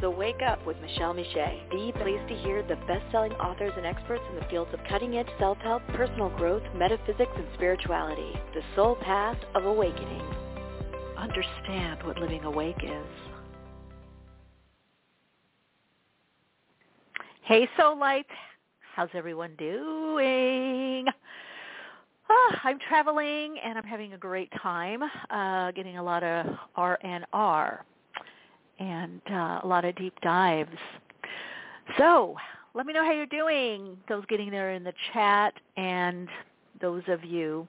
So wake up with Michele Meiche. Be pleased to hear the best-selling authors and experts in the fields of cutting-edge self-help, personal growth, metaphysics, and spirituality. The soul path of awakening. Understand what living awake is. Hey, Soul Light. How's everyone doing? Ah, I'm traveling and I'm having a great time, uh, getting a lot of R and R and uh, a lot of deep dives. So let me know how you're doing, those getting there in the chat and those of you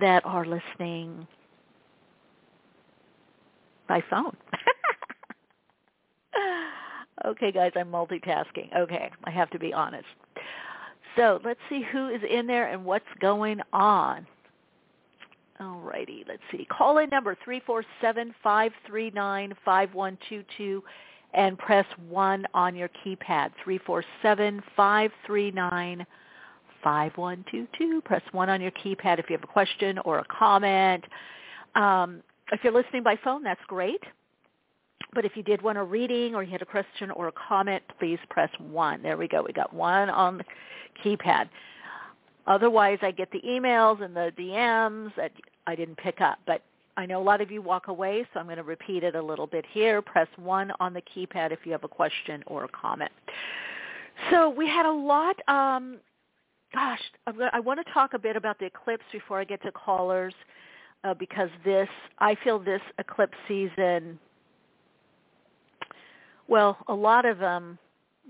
that are listening by phone. okay, guys, I'm multitasking. Okay, I have to be honest. So let's see who is in there and what's going on. All righty, let's see. Call in number 347-539-5122 and press 1 on your keypad. 347-539-5122. Press 1 on your keypad if you have a question or a comment. Um, if you're listening by phone, that's great. But if you did want a reading or you had a question or a comment, please press 1. There we go. We got 1 on the keypad. Otherwise, I get the emails and the DMs that I didn't pick up. But I know a lot of you walk away, so I'm going to repeat it a little bit here. Press 1 on the keypad if you have a question or a comment. So we had a lot, um, gosh, I want to talk a bit about the eclipse before I get to callers uh, because this, I feel this eclipse season, well, a lot of them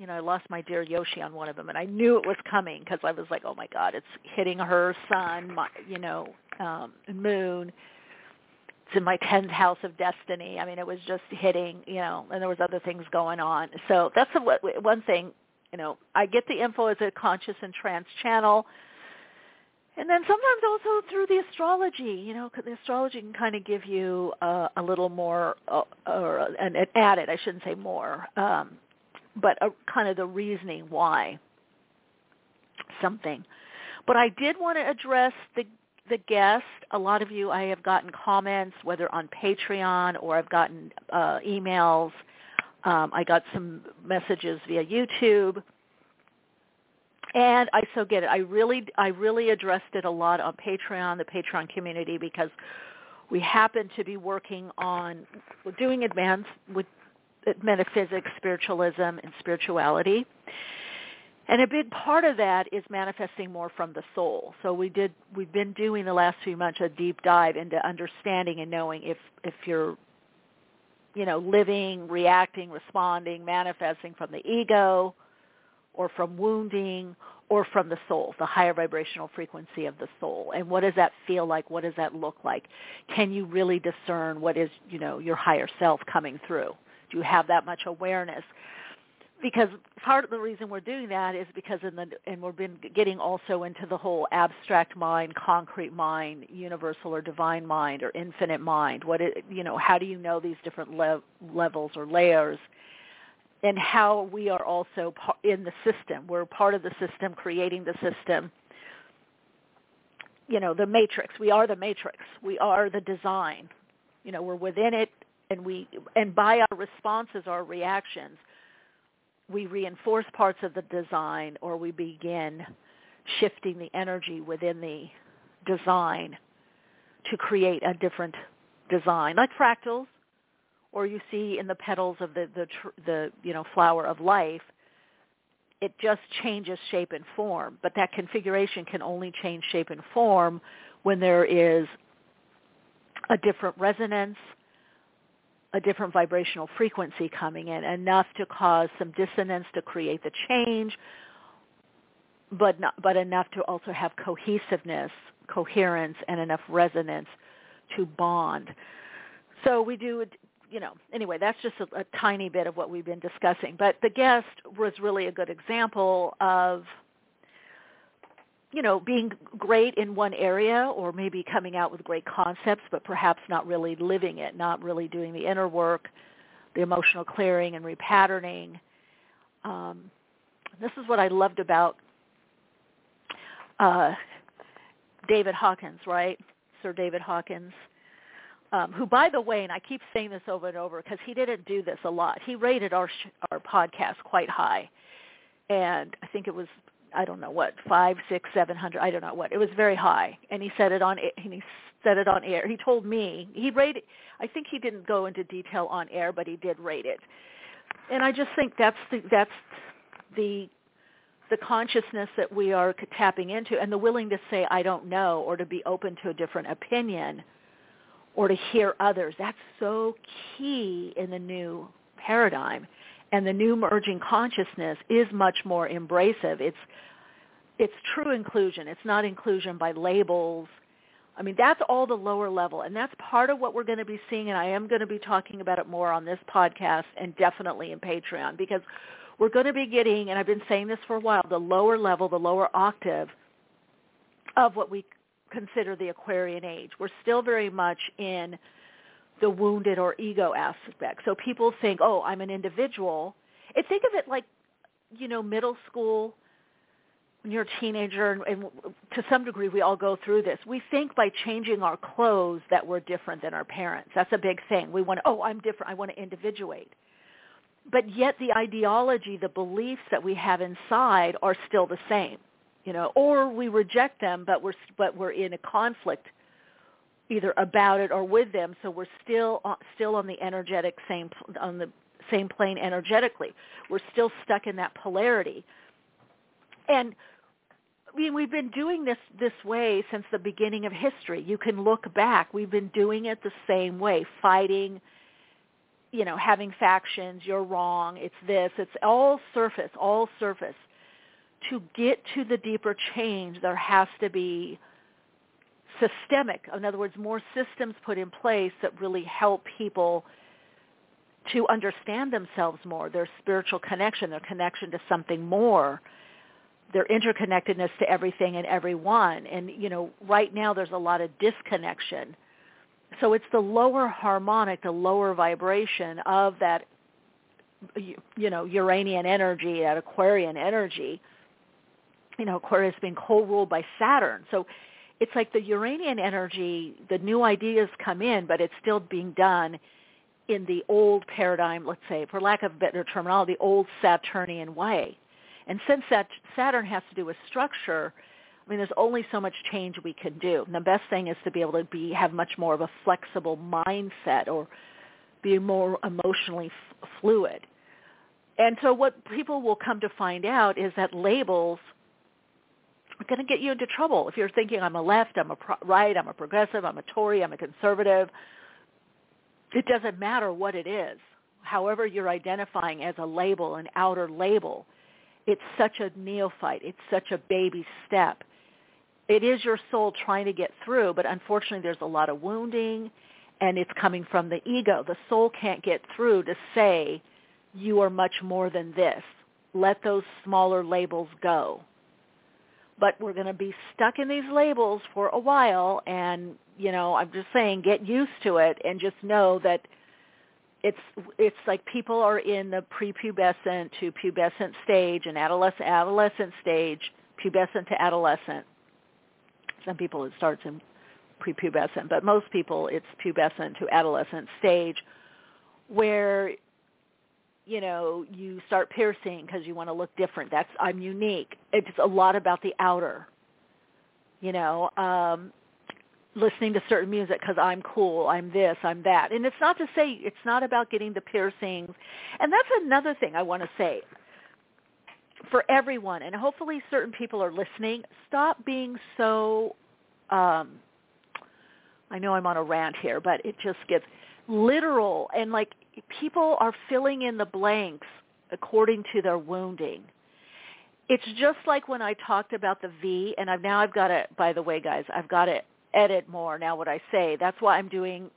you know, I lost my dear Yoshi on one of them, and I knew it was coming because I was like, oh my God, it's hitting her sun, my, you know, um, moon. It's in my tenth house of destiny. I mean, it was just hitting, you know, and there was other things going on. So that's the, one thing, you know, I get the info as a conscious and trance channel. And then sometimes also through the astrology, you know, cause the astrology can kind of give you uh, a little more, uh, or an, an added, I shouldn't say more, um, but a, kind of the reasoning why something. But I did want to address the the guest. A lot of you, I have gotten comments, whether on Patreon or I've gotten uh, emails. Um, I got some messages via YouTube, and I so get it. I really, I really addressed it a lot on Patreon, the Patreon community, because we happen to be working on doing advanced with Uh, metaphysics, spiritualism, and spirituality. And a big part of that is manifesting more from the soul. So we did we've been doing the last few months a deep dive into understanding and knowing if if you're you know living, reacting, responding, manifesting from the ego or from wounding or from the soul, the higher vibrational frequency of the soul. And what does that feel like? What does that look like? Can you really discern what is, you know, your higher self coming through? Do you have that much awareness? Because part of the reason we're doing that is because in the and we've been getting also into the whole abstract mind, concrete mind, universal or divine mind, or infinite mind. What it, you know? How do you know these different le- levels or layers? and how we are also in the system. We're part of the system, creating the system. You know, the matrix. We are the matrix. We are the design. You know, we're within it, and we and by our responses our reactions we reinforce parts of the design or we begin shifting the energy within the design to create a different design like fractals or you see in the petals of the the the you know flower of life it just changes shape and form. But that configuration can only change shape and form when there is a different resonance a different vibrational frequency coming in, enough to cause some dissonance to create the change, but not, but enough to also have cohesiveness, coherence, and enough resonance to bond. So we do, you know, anyway, that's just a, a tiny bit of what we've been discussing. But the guest was really a good example of, you know, being great in one area or maybe coming out with great concepts, but perhaps not really living it, not really doing the inner work, the emotional clearing and repatterning. Um, this is what I loved about uh, David Hawkins, right? Sir David Hawkins um, who, by the way, and I keep saying this over and over because he didn't do this a lot. He rated our sh- our podcast quite high, and I think it was I don't know what five, six, seven hundred. I don't know what. It was very high, and he said it on and he said it on air. He told me he rated. I think he didn't go into detail on air, but he did rate it, and I just think that's the that's the the consciousness that we are tapping into and the willing to say I don't know or to be open to a different opinion or to hear others. That's so key in the new paradigm. And the new merging consciousness is much more embracive. It's it's true inclusion. It's not inclusion by labels. I mean, that's all the lower level. And that's part of what we're going to be seeing. And I am going to be talking about it more on this podcast and definitely in Patreon because we're going to be getting, and I've been saying this for a while, the lower level, the lower octave of what we consider the Aquarian age. We're still very much in the wounded or ego aspect. So people think, oh, I'm an individual. And think of it like, you know, middle school, when you're a teenager, and, and to some degree we all go through this. We think by changing our clothes that we're different than our parents. That's a big thing. We want, oh, I'm different. I want to individuate. But yet the ideology, the beliefs that we have inside are still the same you know, or we reject them, but we're but we're in a conflict either about it or with them, so we're still uh, still on the energetic same on the same plane energetically. We're still stuck in that polarity, and I mean, we've been doing this this way since the beginning of history. You can look back. We've been doing it the same way, fighting, you know, having factions. You're wrong. It's this. It's all surface, all surface to get to the deeper change, there has to be systemic, in other words, more systems put in place that really help people to understand themselves more, their spiritual connection, their connection to something more, their interconnectedness to everything and everyone. And, you know, right now there's a lot of disconnection. So it's the lower harmonic, the lower vibration of that, you know, Uranian energy, that Aquarian energy you know, Aquarius being co-ruled by Saturn. So it's like the Uranian energy, the new ideas come in, but it's still being done in the old paradigm, let's say, for lack of a better terminology, the old Saturnian way. And since that Saturn has to do with structure, I mean, there's only so much change we can do. And the best thing is to be able to be have much more of a flexible mindset or be more emotionally f- fluid. And so what people will come to find out is that labels – going to get you into trouble if you're thinking I'm a left, I'm a pro- right, I'm a progressive, I'm a Tory, I'm a conservative. It doesn't matter what it is. However you're identifying as a label, an outer label, it's such a neophyte. It's such a baby step. It is your soul trying to get through, but unfortunately there's a lot of wounding and it's coming from the ego. The soul can't get through to say you are much more than this. Let those smaller labels go but we're going to be stuck in these labels for a while and you know i'm just saying get used to it and just know that it's it's like people are in the prepubescent to pubescent stage and adolescent adolescent stage pubescent to adolescent. Some people it starts in prepubescent but most people it's pubescent to adolescent stage where you know, you start piercing because you want to look different. That's I'm unique. It's a lot about the outer. You know, um, listening to certain music because I'm cool, I'm this, I'm that. And it's not to say it's not about getting the piercings. And that's another thing I want to say for everyone. And hopefully certain people are listening. Stop being so. Um, I know I'm on a rant here, but it just gets literal and like people are filling in the blanks according to their wounding. it's just like when I talked about the V, and I've now I've got to. By the way, guys, I've got to edit more now. What I say. That's why I'm doing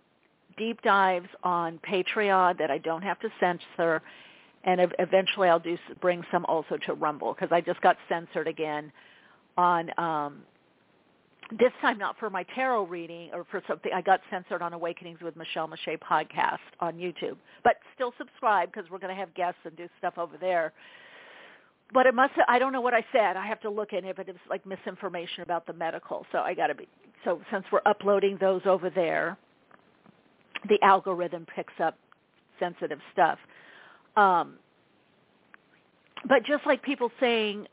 deep dives on Patreon that I don't have to censor, and eventually I'll do bring some also to Rumble because I just got censored again on um, this time not for my tarot reading or for something. I got censored on Awakenings with Michele Meiche podcast on YouTube, but still subscribe because we're going to have guests and do stuff over there. But it must. I don't know what I said. I have to look in if it was like misinformation about the medical. So I got to be. So since we're uploading those over there, the algorithm picks up sensitive stuff. Um, but just like people saying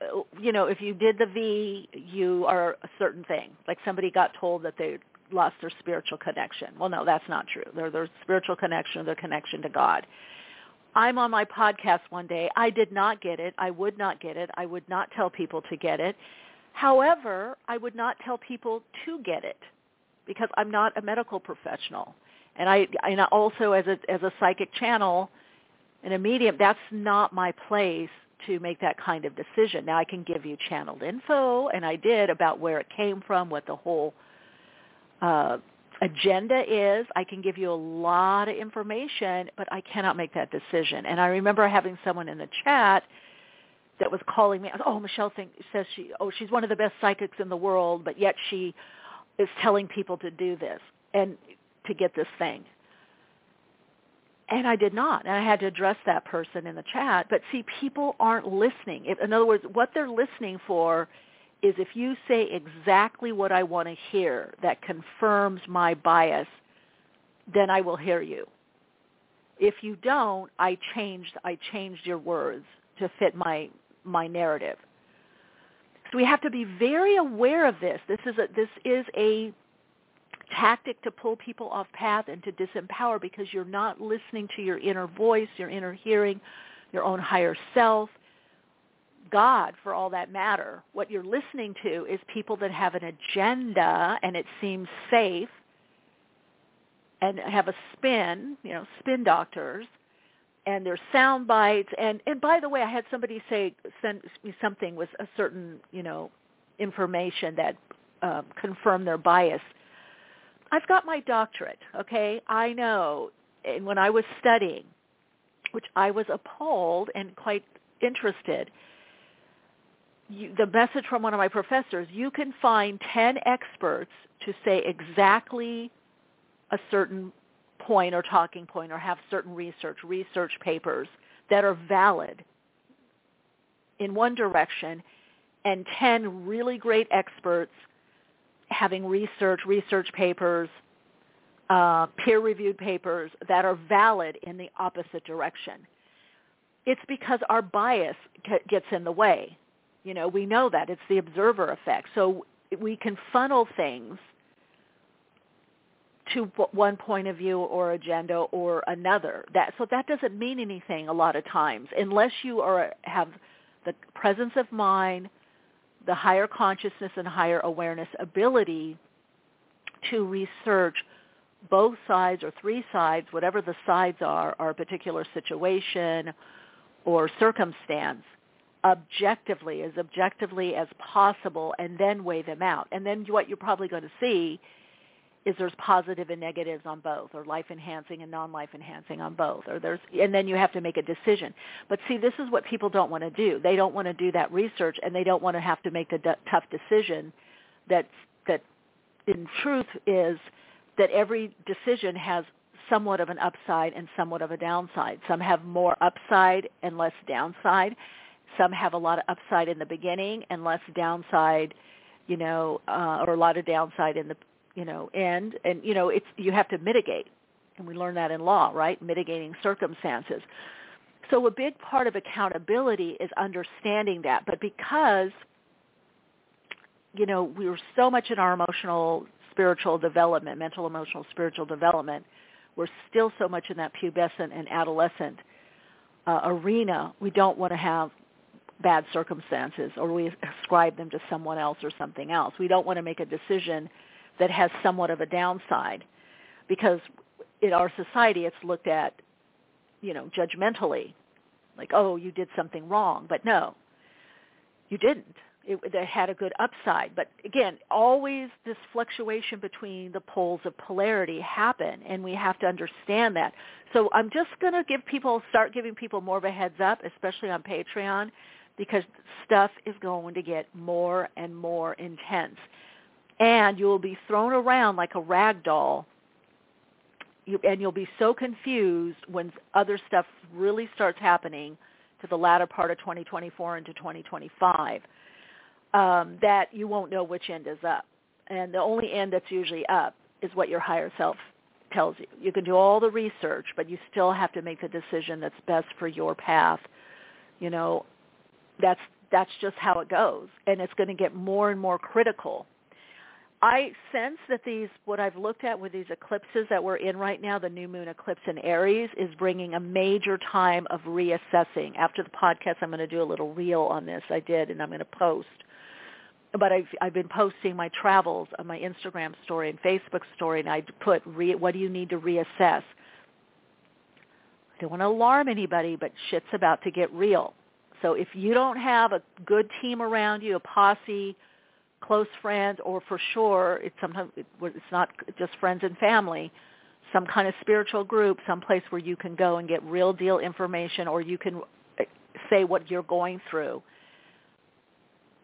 Uh, you know, if you did the V, you are a certain thing. Like somebody got told that they lost their spiritual connection. Well, no, that's not true. Their their spiritual connection, their connection to God. I'm on my podcast one day. I did not get it. I would not get it. I would not tell people to get it. However, I would not tell people to get it because I'm not a medical professional. And I and also as a as a psychic channel and a medium, that's not my place to make that kind of decision. Now I can give you channeled info, and I did about where it came from, what the whole uh, agenda is. I can give you a lot of information, but I cannot make that decision. And I remember having someone in the chat that was calling me. Oh, Michele think, says she. Oh, she's one of the best psychics in the world, but yet she is telling people to do this and to get this thing and I did not. And I had to address that person in the chat. But see, people aren't listening. In other words, what they're listening for is if you say exactly what I want to hear that confirms my bias, then I will hear you. If you don't, I changed I changed your words to fit my my narrative. So we have to be very aware of this. This is a this is a tactic to pull people off path and to disempower because you're not listening to your inner voice, your inner hearing, your own higher self, God for all that matter. What you're listening to is people that have an agenda and it seems safe and have a spin, you know, spin doctors and their sound bites and and by the way, I had somebody say send me something with a certain, you know, information that um, confirmed their bias I've got my doctorate, okay? I know, and when I was studying, which I was appalled and quite interested, you, the message from one of my professors, you can find 10 experts to say exactly a certain point or talking point or have certain research, research papers that are valid in one direction and 10 really great experts having research, research papers, uh, peer-reviewed papers that are valid in the opposite direction. It's because our bias gets in the way. You know, we know that. It's the observer effect. So we can funnel things to one point of view or agenda or another. That so that doesn't mean anything a lot of times unless you are have the presence of mind the higher consciousness and higher awareness ability to research both sides or three sides, whatever the sides are, or a particular situation or circumstance, objectively, as objectively as possible, and then weigh them out. And then what you're probably going to see is there's positive and negatives on both or life enhancing and non-life enhancing on both or there's and then you have to make a decision. But see this is what people don't want to do. They don't want to do that research and they don't want to have to make the tough decision that that in truth is that every decision has somewhat of an upside and somewhat of a downside. Some have more upside and less downside. Some have a lot of upside in the beginning and less downside you know uh, or a lot of downside in the you know, end. And, you know, it's, you have to mitigate. And we learn that in law, right? Mitigating circumstances. So a big part of accountability is understanding that. But because, you know, we were so much in our emotional, spiritual development, mental, emotional, spiritual development, we're still so much in that pubescent and adolescent uh, arena. We don't want to have bad circumstances or we ascribe them to someone else or something else. We don't want to make a decision that has somewhat of a downside because in our society it's looked at you know judgmentally like oh you did something wrong but no you didn't. It, they had a good upside, but again, always this fluctuation between the poles of polarity happen, and we have to understand that. So I'm just going to give people, start giving people more of a heads up, especially on Patreon, because stuff is going to get more and more intense, and you will be thrown around like a rag doll you, and you'll be so confused when other stuff really starts happening to the latter part of 2024 into 2025 um, that you won't know which end is up. And the only end that's usually up is what your higher self tells you. You can do all the research, but you still have to make the decision that's best for your path. You know, that's that's just how it goes, and it's going to get more and more critical I sense that these, what I've looked at with these eclipses that we're in right now, the new moon eclipse in Aries, is bringing a major time of reassessing. After the podcast, I'm going to do a little reel on this. I did, and I'm going to post. But I've I've been posting my travels on my Instagram story and Facebook story, and I put re, what do you need to reassess. I don't want to alarm anybody, but shit's about to get real. So if you don't have a good team around you, a posse, close friends, or for sure, it's sometimes it's not just friends and family, some kind of spiritual group, some place where you can go and get real deal information, or you can eh, say what you're going through,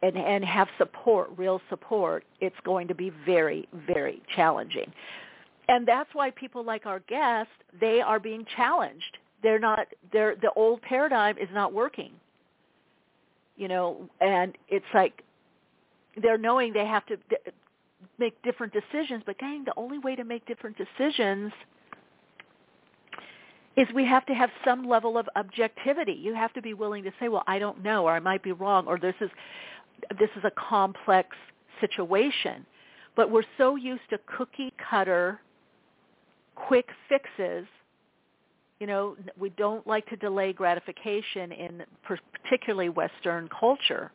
and and have support, real support. It's going to be very very challenging, and that's why people like our guest they are being challenged. They're not. They're the old paradigm is not working. You know, and it's like they're knowing they have to make different decisions, but gang, the only way to make different decisions is we have to have some level of objectivity. You have to be willing to say, well, I don't know, or I might be wrong, or this is this is a complex situation. But we're so used to cookie cutter, quick fixes. You know, we don't like to delay gratification in particularly Western culture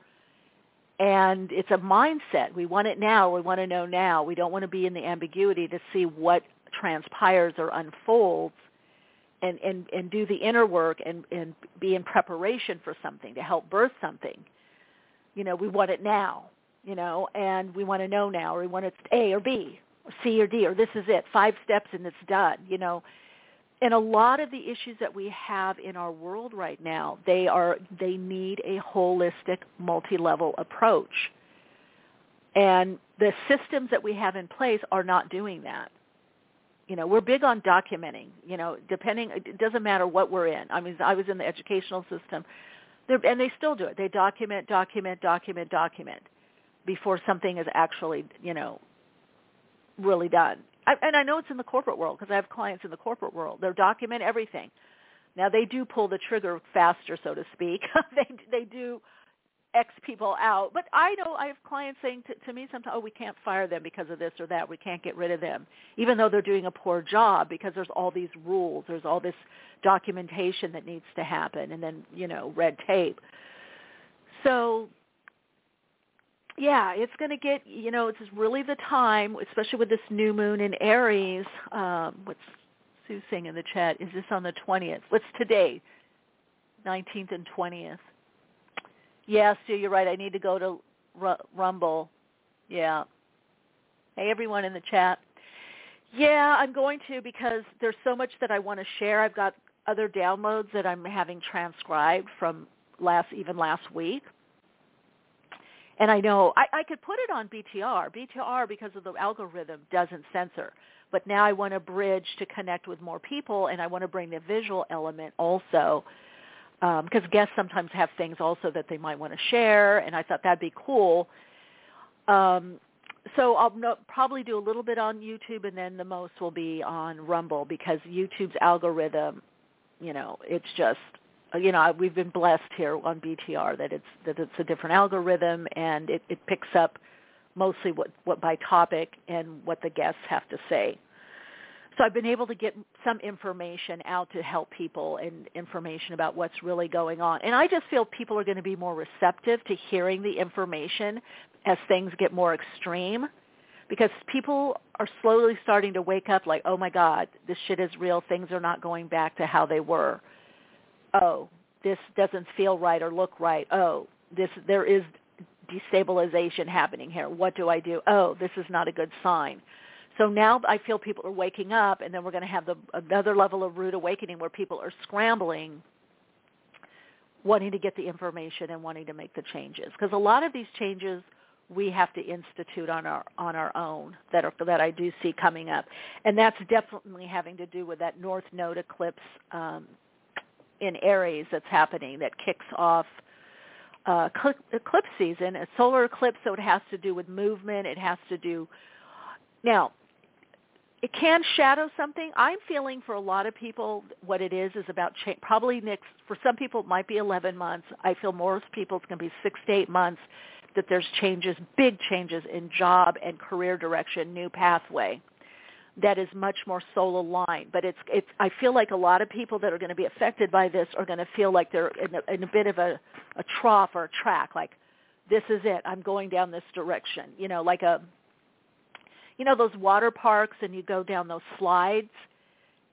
and it's a mindset. We want it now. We want to know now. We don't want to be in the ambiguity to see what transpires or unfolds and, and, and do the inner work and, and be in preparation for something to help birth something. You know, we want it now, you know, and we want to know now or we want it A or B or C or D or this is it, five steps and it's done, you know and a lot of the issues that we have in our world right now, they are they need a holistic, multi-level approach. And the systems that we have in place are not doing that. You know, we're big on documenting. You know, depending, it doesn't matter what we're in. I mean, I was in the educational system, and they still do it. They document, document, document, document before something is actually, you know, really done. And I know it's in the corporate world because I have clients in the corporate world. They document everything. Now they do pull the trigger faster, so to speak. they they do X people out. But I know I have clients saying to, to me sometimes, oh, we can't fire them because of this or that. We can't get rid of them, even though they're doing a poor job because there's all these rules. There's all this documentation that needs to happen, and then you know red tape. So yeah, it's going to get, you know, it's really the time, especially with this new moon in Aries. Um, what's Sue saying in the chat? Is this on the 20th? What's today? 19th and 20th. Yeah, Sue, you're right. I need to go to R- Rumble. Yeah. Hey, everyone in the chat. Yeah, I'm going to because there's so much that I want to share. I've got other downloads that I'm having transcribed from last even last week and I know I, I could put it on BTR. BTR, because of the algorithm, doesn't censor. But now I want a bridge to connect with more people, and I want to bring the visual element also, because um, guests sometimes have things also that they might want to share, and I thought that'd be cool. Um, so I'll no, probably do a little bit on YouTube, and then the most will be on Rumble because YouTube's algorithm, you know, it's just you know, we've been blessed here on BTR that it's that it's a different algorithm and it, it picks up mostly what, what by topic and what the guests have to say. So I've been able to get some information out to help people and information about what's really going on. And I just feel people are going to be more receptive to hearing the information as things get more extreme because people are slowly starting to wake up like, oh my God, this shit is real. Things are not going back to how they were oh, this doesn't feel right or look right. Oh, this there is destabilization happening here. What do I do? Oh, this is not a good sign. So now I feel people are waking up, and then we're going to have the, another level of rude awakening where people are scrambling, wanting to get the information and wanting to make the changes. Because a lot of these changes we have to institute on our on our own that are, that I do see coming up, and that's definitely having to do with that North Node eclipse um, in Aries that's happening that kicks off uh, eclipse season, a solar eclipse, so it has to do with movement. It has to do now. It can shadow something. I'm feeling for a lot of people what it is is about cha- probably next. For some people, it might be 11 months. I feel most people it's going to be six to eight months that there's changes, big changes in job and career direction, new pathway that is much more soul aligned. But it's it's I feel like a lot of people that are going to be affected by this are going to feel like they're in a, in a bit of a a trough or a track like this is it. I'm going down this direction. You know, like a you know those water parks and you go down those slides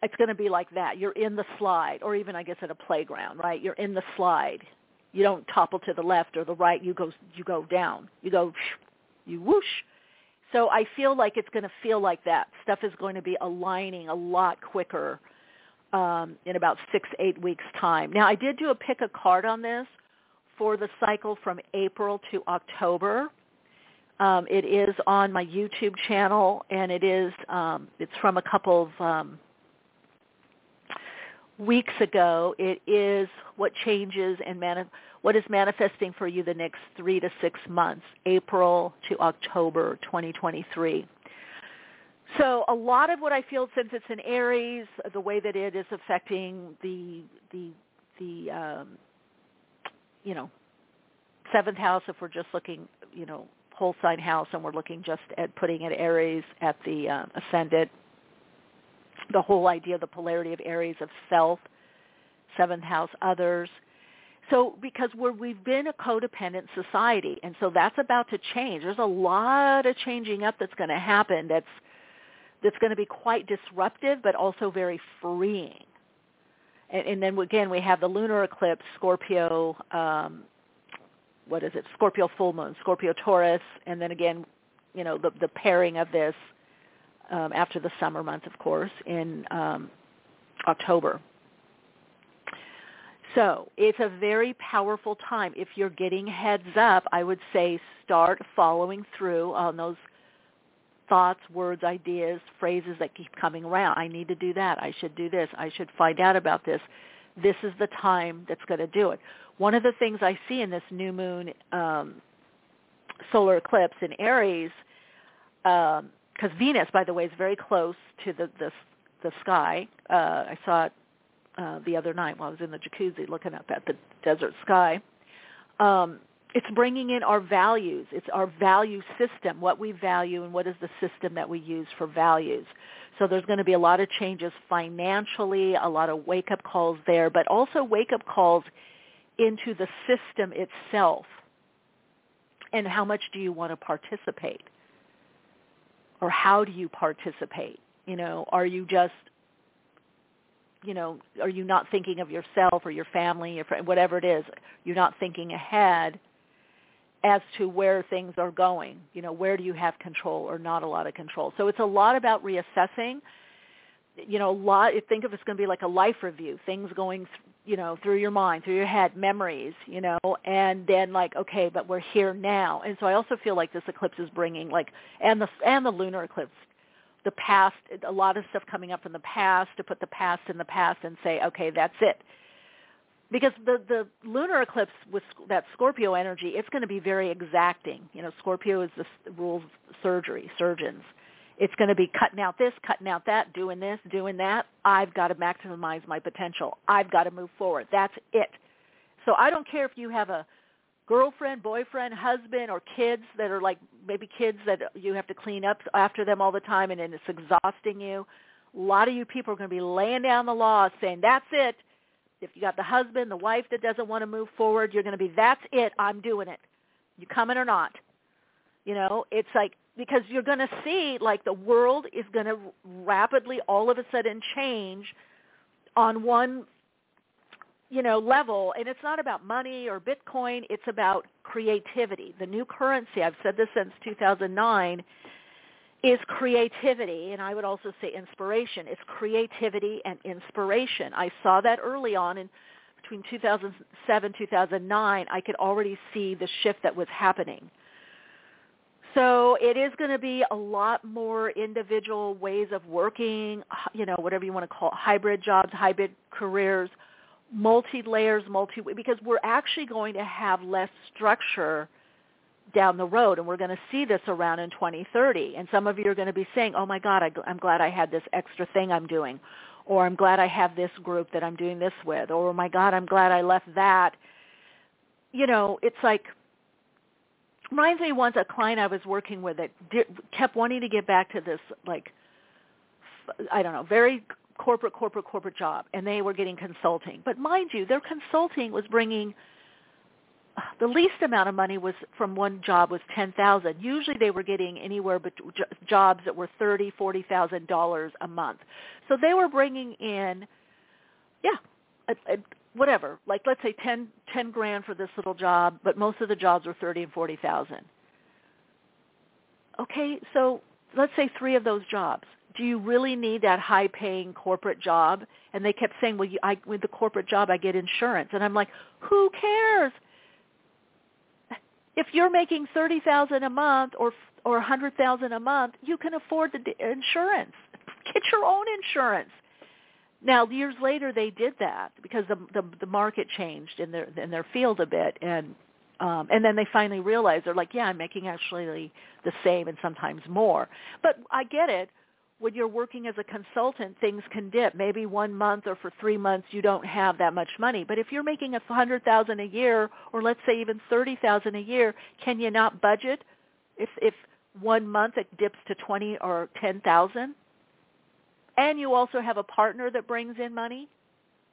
it's going to be like that. You're in the slide, or even I guess at a playground, right? You're in the slide. You don't topple to the left or the right. You go you go down. You go you whoosh so I feel like it's going to feel like that. Stuff is going to be aligning a lot quicker um, in about six, eight weeks' time. Now, I did do a pick a card on this for the cycle from April to October. Um, it is on my YouTube channel, and it is um, it's from a couple of um, weeks ago. It is what changes and mani- what is manifesting for you the next three to six months, April to October 2023. So a lot of what I feel since it's in Aries, the way that it is affecting the the the um, you know seventh house, if we're just looking, you know, whole sign house, and we're looking just at putting it Aries at the uh, ascendant, the whole idea of the polarity of Aries of self, seventh house, others, so because we're, we've been a codependent society, and so that's about to change. There's a lot of changing up that's going to happen. That's that's going to be quite disruptive, but also very freeing. And, and then again, we have the lunar eclipse, Scorpio. Um, what is it? Scorpio full moon, Scorpio Taurus, and then again, you know, the the pairing of this um, after the summer months, of course, in um, October. So it's a very powerful time. If you're getting heads up, I would say start following through on those thoughts, words, ideas, phrases that keep coming around. I need to do that. I should do this. I should find out about this. This is the time that's going to do it. One of the things I see in this new moon um, solar eclipse in Aries, because Venus, by the way, is very close to the the, the sky. Uh, I saw it uh, the other night while I was in the jacuzzi looking up at the desert sky. Um, it's bringing in our values. It's our value system, what we value and what is the system that we use for values. So there's going to be a lot of changes financially, a lot of wake-up calls there, but also wake-up calls into the system itself. And how much do you want to participate? Or how do you participate? You know, are you just you know, are you not thinking of yourself or your family, your whatever it is? You're not thinking ahead as to where things are going. You know, where do you have control or not a lot of control? So it's a lot about reassessing. You know, a lot. Think of it's going to be like a life review. Things going, you know, through your mind, through your head, memories. You know, and then like, okay, but we're here now. And so I also feel like this eclipse is bringing like, and the and the lunar eclipse the past, a lot of stuff coming up from the past, to put the past in the past and say, okay, that's it. Because the, the lunar eclipse with that Scorpio energy, it's going to be very exacting. You know, Scorpio is the rules surgery, surgeons. It's going to be cutting out this, cutting out that, doing this, doing that. I've got to maximize my potential. I've got to move forward. That's it. So I don't care if you have a girlfriend, boyfriend, husband, or kids that are like maybe kids that you have to clean up after them all the time and, and it's exhausting you. A lot of you people are going to be laying down the law saying, that's it. If you got the husband, the wife that doesn't want to move forward, you're going to be, that's it, I'm doing it. You coming or not? You know, it's like, because you're going to see like the world is going to rapidly all of a sudden change on one you know, level, and it's not about money or Bitcoin, it's about creativity. The new currency, I've said this since 2009, is creativity, and I would also say inspiration. It's creativity and inspiration. I saw that early on in between 2007 2009. I could already see the shift that was happening. So it is going to be a lot more individual ways of working, you know, whatever you want to call it, hybrid jobs, hybrid careers, multi-layers, multi because we're actually going to have less structure down the road and we're going to see this around in 2030 and some of you are going to be saying oh my god I, i'm glad i had this extra thing i'm doing or i'm glad i have this group that i'm doing this with or oh my god i'm glad i left that. You know it's like reminds me once a client i was working with that did, kept wanting to get back to this like i don't know very corporate corporate corporate job and they were getting consulting but mind you their consulting was bringing the least amount of money was from one job was ten thousand. Usually they were getting anywhere but jobs that were thirty, forty thousand dollars a month. So they were bringing in, yeah, whatever, like let's say ten, ten grand for this little job, but most of the jobs were thirty and forty thousand. Okay, so let's say three of those jobs. Do you really need that high-paying corporate job? And they kept saying, well, you, I, with the corporate job, I get insurance. And I'm like, who cares? if you're making thirty thousand a month or or a hundred thousand a month, you can afford the insurance. Get your own insurance. Now, years later, they did that because the the, the market changed in their in their field a bit, and um, and then they finally realized they're like, yeah, I'm making actually the same and sometimes more. But I get it when you're working as a consultant, things can dip. Maybe one month or for three months you don't have that much money. But if you're making a hundred thousand a year, or let's say even thirty thousand a year, can you not budget if if one month it dips to twenty or ten thousand? And you also have a partner that brings in money.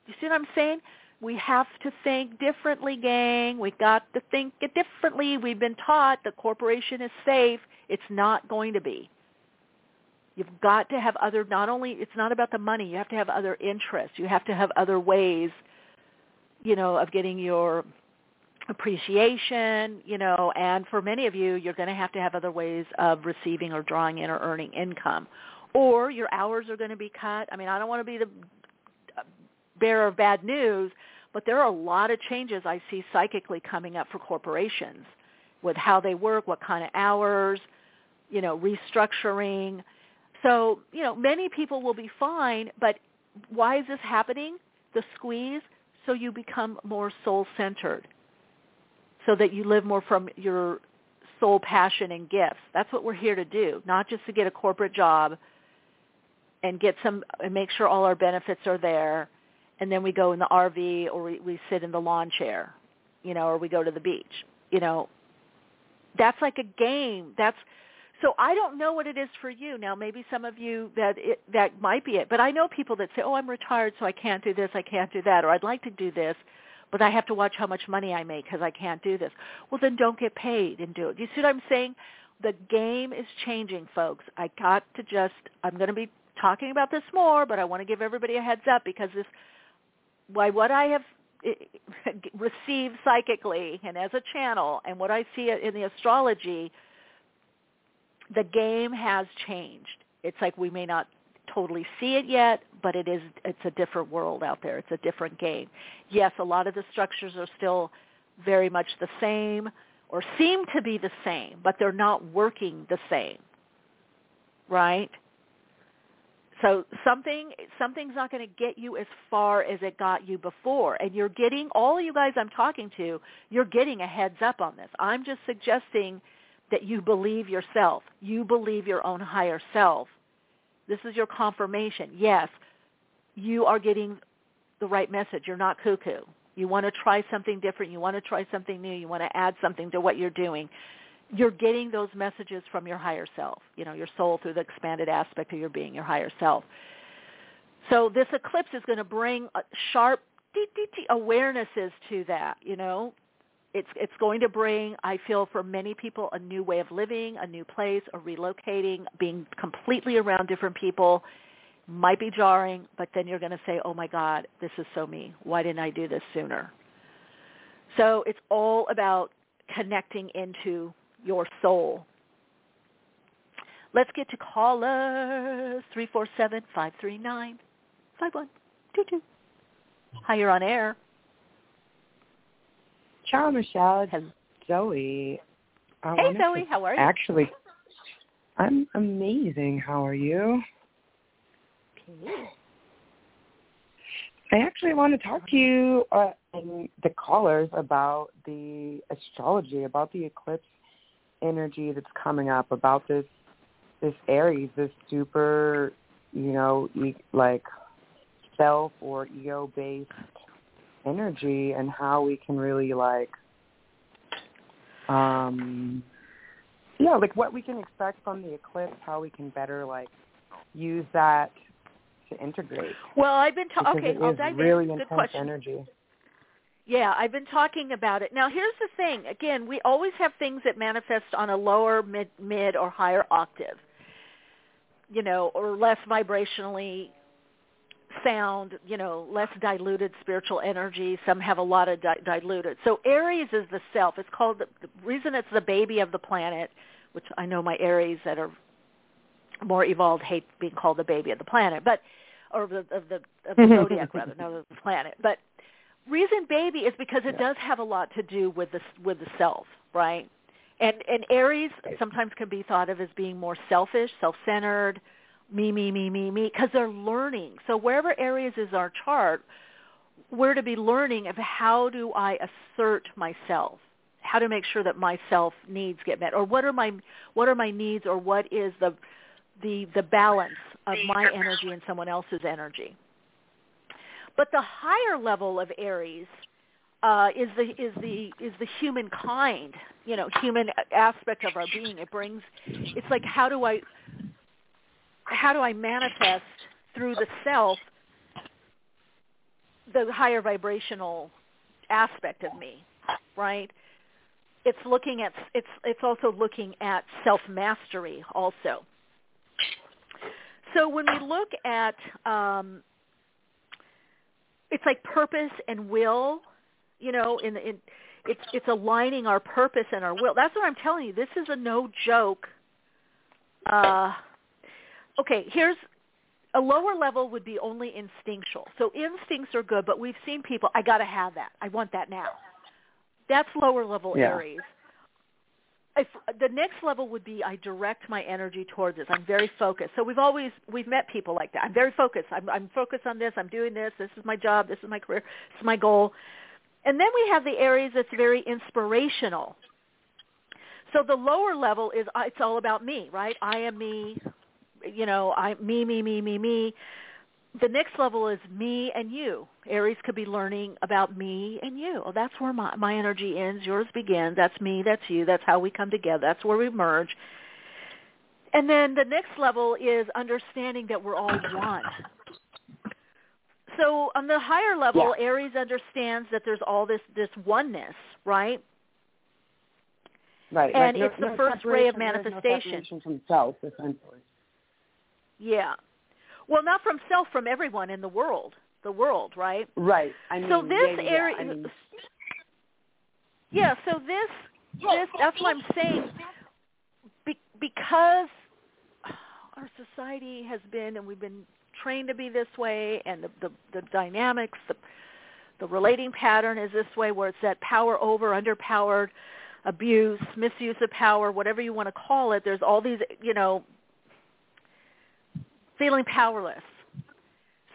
You see what I'm saying? We have to think differently, gang. We've got to think it differently. We've been taught the corporation is safe. It's not going to be. You've got to have other, not only, it's not about the money, you have to have other interests. You have to have other ways, you know, of getting your appreciation, you know, and for many of you, you're going to have to have other ways of receiving or drawing in or earning income. Or your hours are going to be cut. I mean, I don't want to be the uh, bearer of bad news, but there are a lot of changes I see psychically coming up for corporations with how they work, what kind of hours, you know, restructuring, so, you know, many people will be fine, but why is this happening? The squeeze, so you become more soul-centered, so that you live more from your soul passion and gifts. That's what we're here to do, not just to get a corporate job and get some and make sure all our benefits are there and then we go in the RV or we, we sit in the lawn chair, you know, or we go to the beach. You know, that's like a game. That's so I don't know what it is for you. Now maybe some of you that it, that might be it, but I know people that say, "Oh, I'm retired, so I can't do this, I can't do that," or "I'd like to do this, but I have to watch how much money I make because I can't do this." Well, then don't get paid and do it. Do you see what I'm saying? The game is changing, folks. I got to just I'm going to be talking about this more, but I want to give everybody a heads up because this why what I have eh, received psychically and as a channel and what I see in the astrology the game has changed. It's like we may not totally see it yet, but it is it's a different world out there. It's a different game. Yes, a lot of the structures are still very much the same or seem to be the same, but they're not working the same. Right? So something something's not going to get you as far as it got you before. And you're getting all you guys I'm talking to, you're getting a heads up on this. I'm just suggesting that you believe yourself. You believe your own higher self. This is your confirmation. Yes, you are getting the right message. You're not cuckoo. You want to try something different. You want to try something new. You want to add something to what you're doing. You're getting those messages from your higher self, you know, your soul through the expanded aspect of your being, your higher self. So this eclipse is going to bring sharp awarenesses to that, you know, it's it's going to bring i feel for many people a new way of living a new place a relocating being completely around different people Might be jarring, but then you're going to say, oh my God, this is so me. Why didn't I do this sooner? So it's all about connecting into your soul. Let's get to caller 347-539-5122. Hi, you're on air. Ciao, Michele. It's Zoe. I hey, Zoe. How are you? Actually, I'm amazing. How are you? Okay. I actually want to talk to you uh, and the callers about the astrology, about the eclipse energy that's coming up, about this this Aries, this super, you know, e- like self or ego based energy, and how we can really like, um, yeah, like what we can expect from the eclipse, how we can better like use that to integrate. Well, I've been talking. Okay, I'll dive really in. Good question. energy. Yeah, I've been talking about it. Now, here's the thing. Again, we always have things that manifest on a lower, mid, mid or higher octave. You know, or less vibrationally sound, you know, less diluted spiritual energy. Some have a lot of di- diluted. So Aries is the self. It's called the, the reason it's the baby of the planet, which I know my Aries that are more evolved hate being called the baby of the planet, but or of the of the, of the mm-hmm. zodiac rather, not of the planet. But reason baby is because it does have a lot to do with the with the self, right? And and Aries sometimes can be thought of as being more selfish, self-centered, me, me, me, me, me, because they're learning. So wherever Aries is our chart, we're to be learning of how do I assert myself, how to make sure that my self needs get met, or what are my what are my needs, or what is the the the balance of my energy and someone else's energy. But the higher level of Aries uh, is the is the is the humankind, you know, human aspect of our being. It brings, it's like how do I how do I manifest through the self the higher vibrational aspect of me, right? It's looking at it's it's also looking at self mastery also. So when we look at um, it's like purpose and will, you know, in, in it's it's aligning our purpose and our will. That's what I'm telling you. This is a no joke. Uh, okay, here's a lower level would be only instinctual. So instincts are good, but we've seen people. I got to have that. I want that now. That's lower level Yeah. Aries. If, the next level would be I direct my energy towards this. I'm very focused. So we've always we've met people like that. I'm very focused. I'm, I'm focused on this. I'm doing this. This is my job. This is my career. This is my goal. And then we have the Aries that's very inspirational. So the lower level is uh, it's all about me, right? I am me. You know, I me me me me me. The next level is me and you. Aries could be learning about me and you. Oh, that's where my my energy ends. Yours begins. That's me. That's you. That's how we come together. That's where we merge. And then the next level is understanding that we're all one. So on the higher level, Aries understands that there's all this this oneness, right? Right. And like, no- it's the no first ray of there's no manifestation. from self, essentially. Yeah. Well, not from self, from everyone in the world. The world, right? Right. I mean, so this yeah, area, I mean, yeah. So this, this, that's what I'm saying. Be, because our society has been, and we've been trained to be this way, and the the, the dynamics, the the relating pattern is this way, where it's that power over, underpowered, abuse, misuse of power, whatever you want to call it. There's all these, you know, feeling powerless.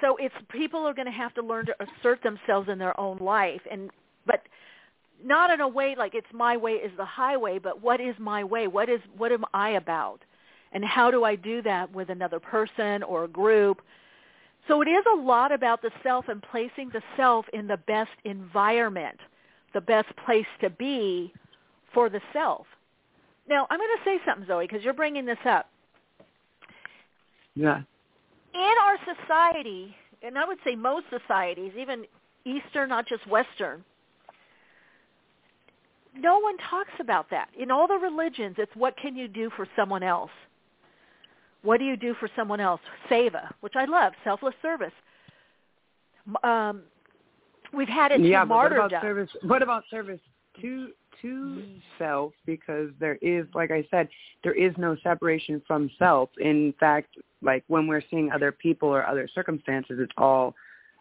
So it's people are going to have to learn to assert themselves in their own life, and but not in a way like it's my way is the highway, but what is my way? What is what am I about? And how do I do that with another person or a group? So it is a lot about the self and placing the self in the best environment, the best place to be for the self. Now, I'm going to say something, Zoe, because you're bringing this up. yeah. In our society, and I would say most societies, even Eastern, not just Western, no one talks about that. In all the religions, it's what can you do for someone else? What do you do for someone else? Seva, which I love, selfless service. Um, we've had it yeah, to but what martyrdom. about service? What about service to to mm-hmm. self? Because there is, like I said, there is no separation from self. In fact, like when we're seeing other people or other circumstances, it's all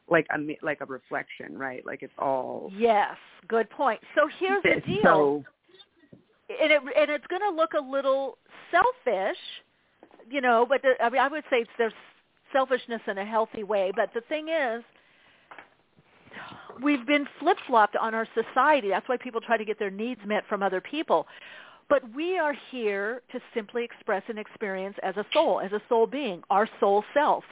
like a like a reflection, right? Like it's all Yes, good point. So here's the deal. So, and it and it's going to look a little selfish, you know. But the, I mean, I would say it's, there's selfishness in a healthy way. But the thing is, we've been flip flopped on our society. That's why people try to get their needs met from other people. But we are here to simply express an experience as a soul, as a soul being, our soul self.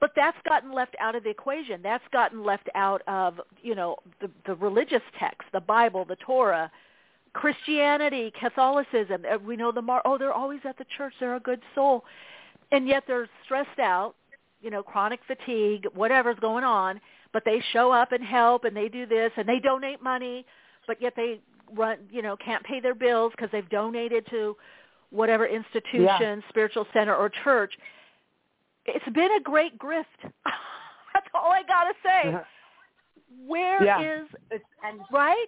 But that's gotten left out of the equation. That's gotten left out of, you know, the, the religious texts, the Bible, the Torah, Christianity, Catholicism. Uh, We know the mar- oh, they're always at the church. They're a good soul, and yet they're stressed out. You know, chronic fatigue, whatever's going on. But they show up and help, and they do this, and they donate money, but yet they run, you know, can't pay their bills because they've donated to whatever institution, Yeah. spiritual center, or church. It's been a great grift. That's all I gotta say. Where is Yeah. it's and right?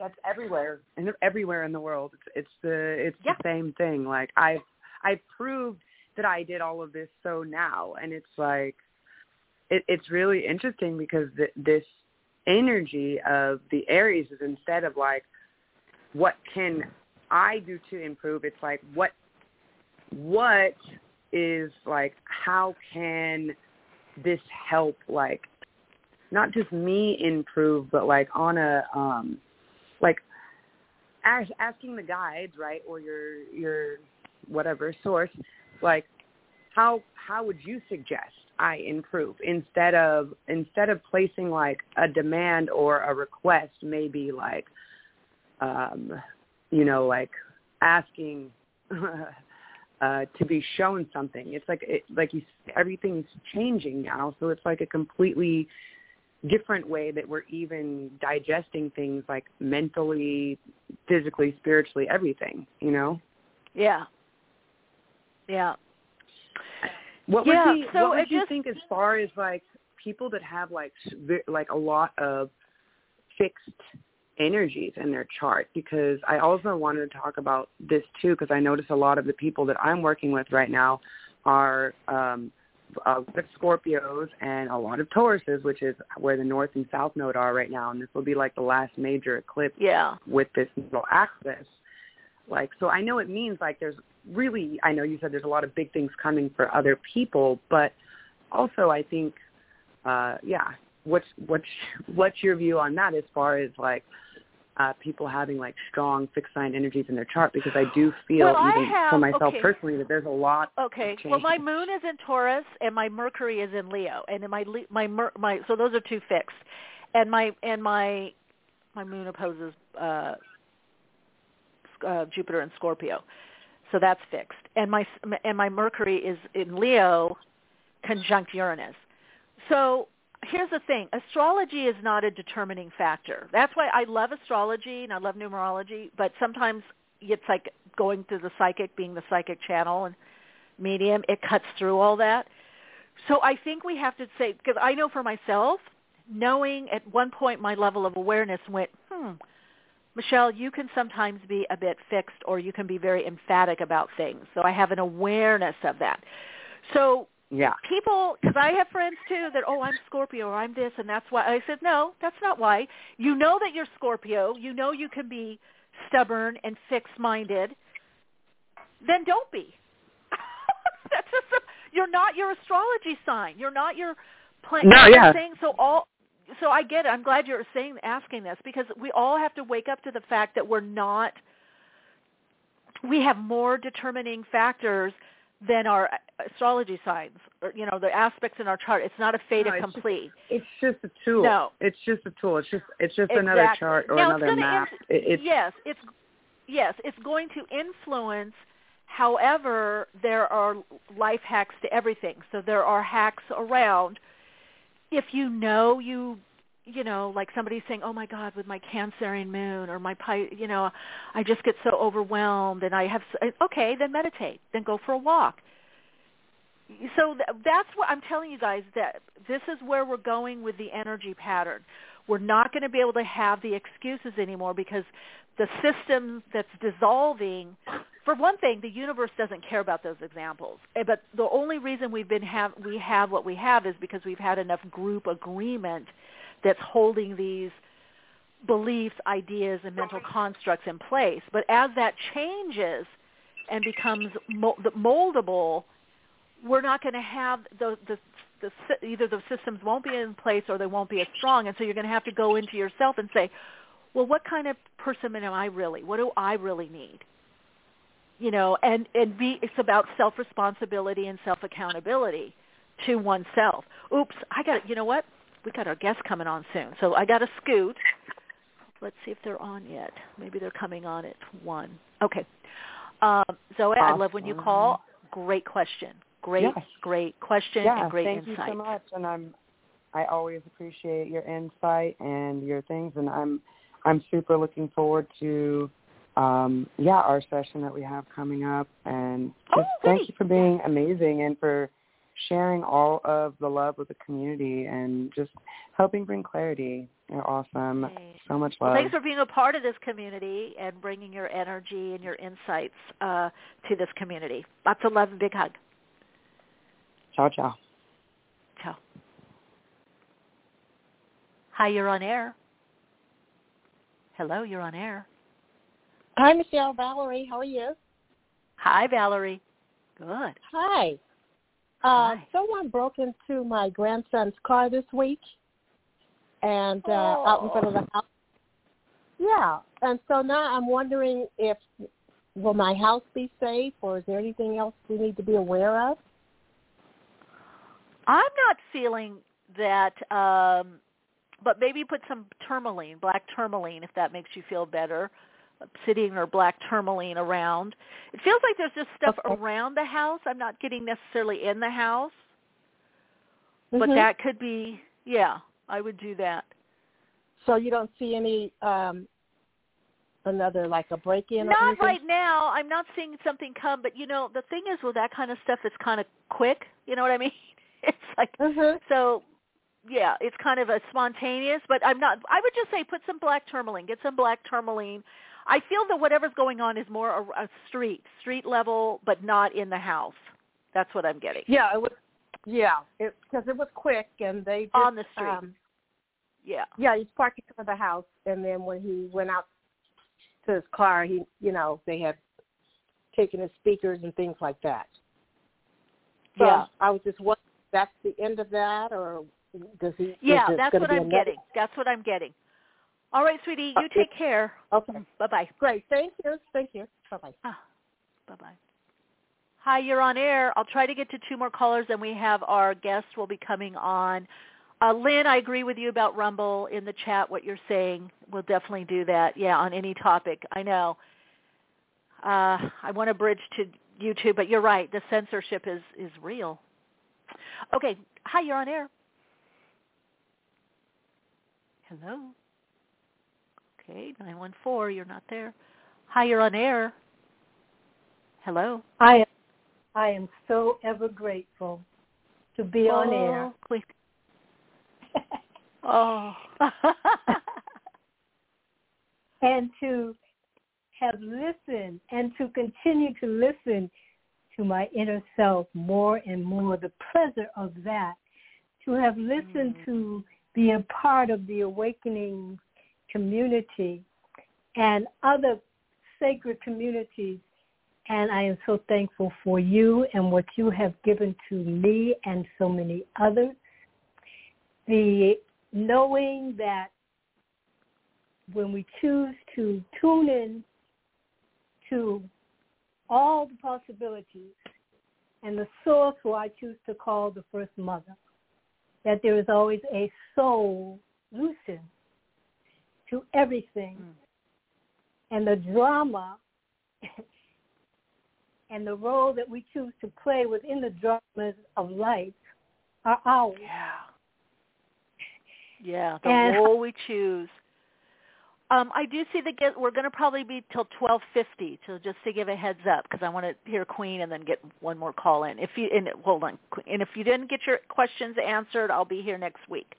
that's everywhere and everywhere in the world. It's it's the it's Yeah. the same thing. Like I've I've proved that I did all of this so now, and it's like it, it's really interesting because th- this energy of the Aries is instead of like what can I do to improve? It's like what what is like how can this help like not just me improve but like on a um like ask, asking the guides right or your your whatever source like how how would you suggest I improve instead of instead of placing like a demand or a request maybe like um you know like asking uh to be shown something it's like it like you everything's changing now so it's like a completely different way that we're even digesting things like mentally physically spiritually everything you know Yeah. Yeah. What Yeah, would be, so what would you just- think as far as like people that have like like a lot of fixed energies in their chart because I also wanted to talk about this too because I notice a lot of the people that I'm working with right now are um a lot of Scorpios and a lot of Tauruses, which is where the North and South Node are right now, and this will be like the last major eclipse Yeah. with this little axis. Like, so I know it means like there's really, I know you said there's a lot of big things coming for other people, but also I think, uh, yeah, what's what's what's your view on that as far as like uh, people having like strong fixed sign energies in their chart? Because I do feel Well, even have- for myself okay. personally that there's a lot. Okay. Well, my moon is in Taurus and my Mercury is in Leo, and in my Le- my Mer- my so those are two fixed, and my and my my moon opposes uh, uh, Jupiter and Scorpio, so that's fixed, and my and my Mercury is in Leo, conjunct Uranus. So here's the thing. Astrology is not a determining factor. That's why i love astrology and i love numerology but sometimes it's like going through the psychic being the psychic channel and medium. It cuts through all that. So i think we have to say because i know for myself knowing at one point my level of awareness went hmm michele you can sometimes be a bit fixed or you can be very emphatic about things. So i have an awareness of that. So Yeah. people because i have friends too that oh i'm scorpio or i'm this and that's why i said no that's not why. You know that you're scorpio. You know you can be stubborn and fixed minded then don't be. That's just a, you're not your astrology sign. You're not your plan No, yeah. saying so all so i get it i'm glad you're saying asking this because we all have to wake up to the fact that we're not we have more determining factors than our astrology signs or you know the aspects in our chart it's not a fait No, it's accompli It's just a tool. No. It's just a tool. It's just it's just another chart or Now, another map. ins- It- it's yes it's yes it's going to influence however there are life hacks to everything so there are hacks around if you know you you know like somebody's saying oh my god with my cancerian moon or my you know i just get so overwhelmed and i have uh, okay then meditate then go for a walk so that's what I'm telling you guys that this is where we're going with the energy pattern. We're not going to be able to have the excuses anymore because the system that's dissolving for one thing the universe doesn't care about those examples. Eh, but the only reason we've been have we have what we have is because we've had enough group agreement that's holding these beliefs ideas and mental constructs in place. But as that changes and becomes moldable we're not going to have the, the the either the systems won't be in place or they won't be as strong. And so you're going to have to go into yourself and say well what kind of person am i really? What do i really need you know and and be it's about self responsibility and self accountability to oneself. Oops i got you know what? We got our guests coming on soon. So i got to scoot. Let's see if they're on yet. Maybe they're coming on at one. Okay. Um zoe i love when you call. Great question. Great Yes. great question yeah, and great thank insight you so much, and I'm I always appreciate your insight and your things, and I'm I'm super looking forward to um yeah our session that we have coming up, and Oh, thank you for being amazing and for sharing all of the love with the community and just helping bring clarity. You're awesome. So much Well, love. thanks for being a part of this community and bringing your energy and your insights uh, to this community. Lots of love and big hug. ciao, ciao. Ciao. Hi, you're on air. Hello, you're on air. Hi, Michele Valerie. How are you? Hi, Valerie. Good. Hi. Uh, Hi. someone broke into my grandson's car this week, and uh, out in front of the house. Yeah, and so now I'm wondering if will my house be safe, or is there anything else we need to be aware of? I'm not feeling that, um, but maybe put some tourmaline, black tourmaline, if that makes you feel better. Obsidian or black tourmaline around. It feels like there's just stuff Okay. around the house. I'm not getting necessarily in the house, but Mhm. that could be. Yeah, I would do that. So you don't see any um another like a break in Not right now. I'm not seeing something come, but you know, the thing is with that kind of stuff, it's kind of quick. You know what I mean? It's like Mhm. so. Yeah, it's kind of a spontaneous, but I'm not. I would just say put some black tourmaline. Get some black tourmaline. I feel that whatever's going on is more a, a street, street level, but not in the house. That's what I'm getting. Yeah, it was. Yeah, because it, was quick, and they just, On the street. Um, Yeah. Yeah, he's parked in front of the house, and then when he went out to his car, he, you know, they had taken his speakers and things like that. So Yeah. I was just wondering, that's the end of that, or does he? Yeah, that's what I'm getting. That's what I'm getting. All right, sweetie, you Uh, take care. Okay, Bye bye. great. Thank you. Thank you. Bye bye. Ah, bye-bye. Hi, you're on air. I'll try to get to two more callers, and we have our guests will be coming on. Uh, Lynn, I agree with you about Rumble in the chat, what you're saying. We'll definitely do that, yeah, on any topic. I know. Uh, I want to bridge to YouTube, but you're right. The censorship is, is real. Okay. Hi, you're on air. Hello. Okay, 914, you're not there. Hi, you're on air. Hello. I am, I am so ever grateful to be on oh, air. Oh, quick. Oh. and to have listened and to continue to listen to my inner self more and more, the pleasure of that, to have listened mm. to be a part of the awakening community and other sacred communities. And I am so thankful for you and what you have given to me and so many others. The knowing that when we choose to tune in to all the possibilities and the source who I choose to call the first mother, that there is always a soul lucid to everything. And the drama and the role that we choose to play within the dramas of life are ours. Yeah. Yeah, the And- role we choose. Um, I do see the get. We're going to probably be till twelve fifty. So just to give a heads up, because I want to hear Queen and then get one more call in. If you and hold on, and if you didn't get your questions answered, I'll be here next week.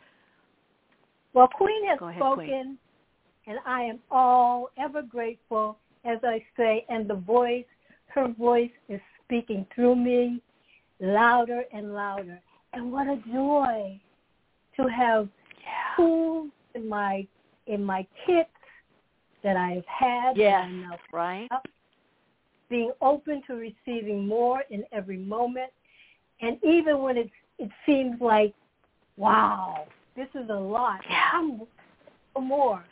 Well, Queen has ahead, spoken, Queen. And I am all ever grateful, as I say, and the voice, her voice is speaking through me louder and louder. And what a joy to have tools in my in my kits that I've had. Yes, right. Being open to receiving more in every moment, and even when it it seems like, wow, this is a lot. Yeah. I'm more.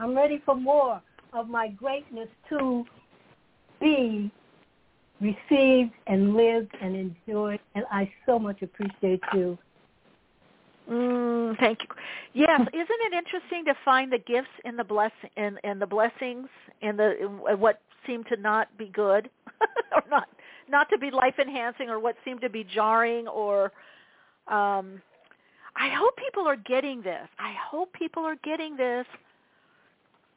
I'm ready for more of my greatness to be received and lived and enjoyed. And I so much appreciate you. Mm, thank you. Yes, isn't it interesting to find the gifts in the bless and and the blessings and the what seem to not be good or not not to be life enhancing or what seem to be jarring or um I hope people are getting this. I hope people are getting this.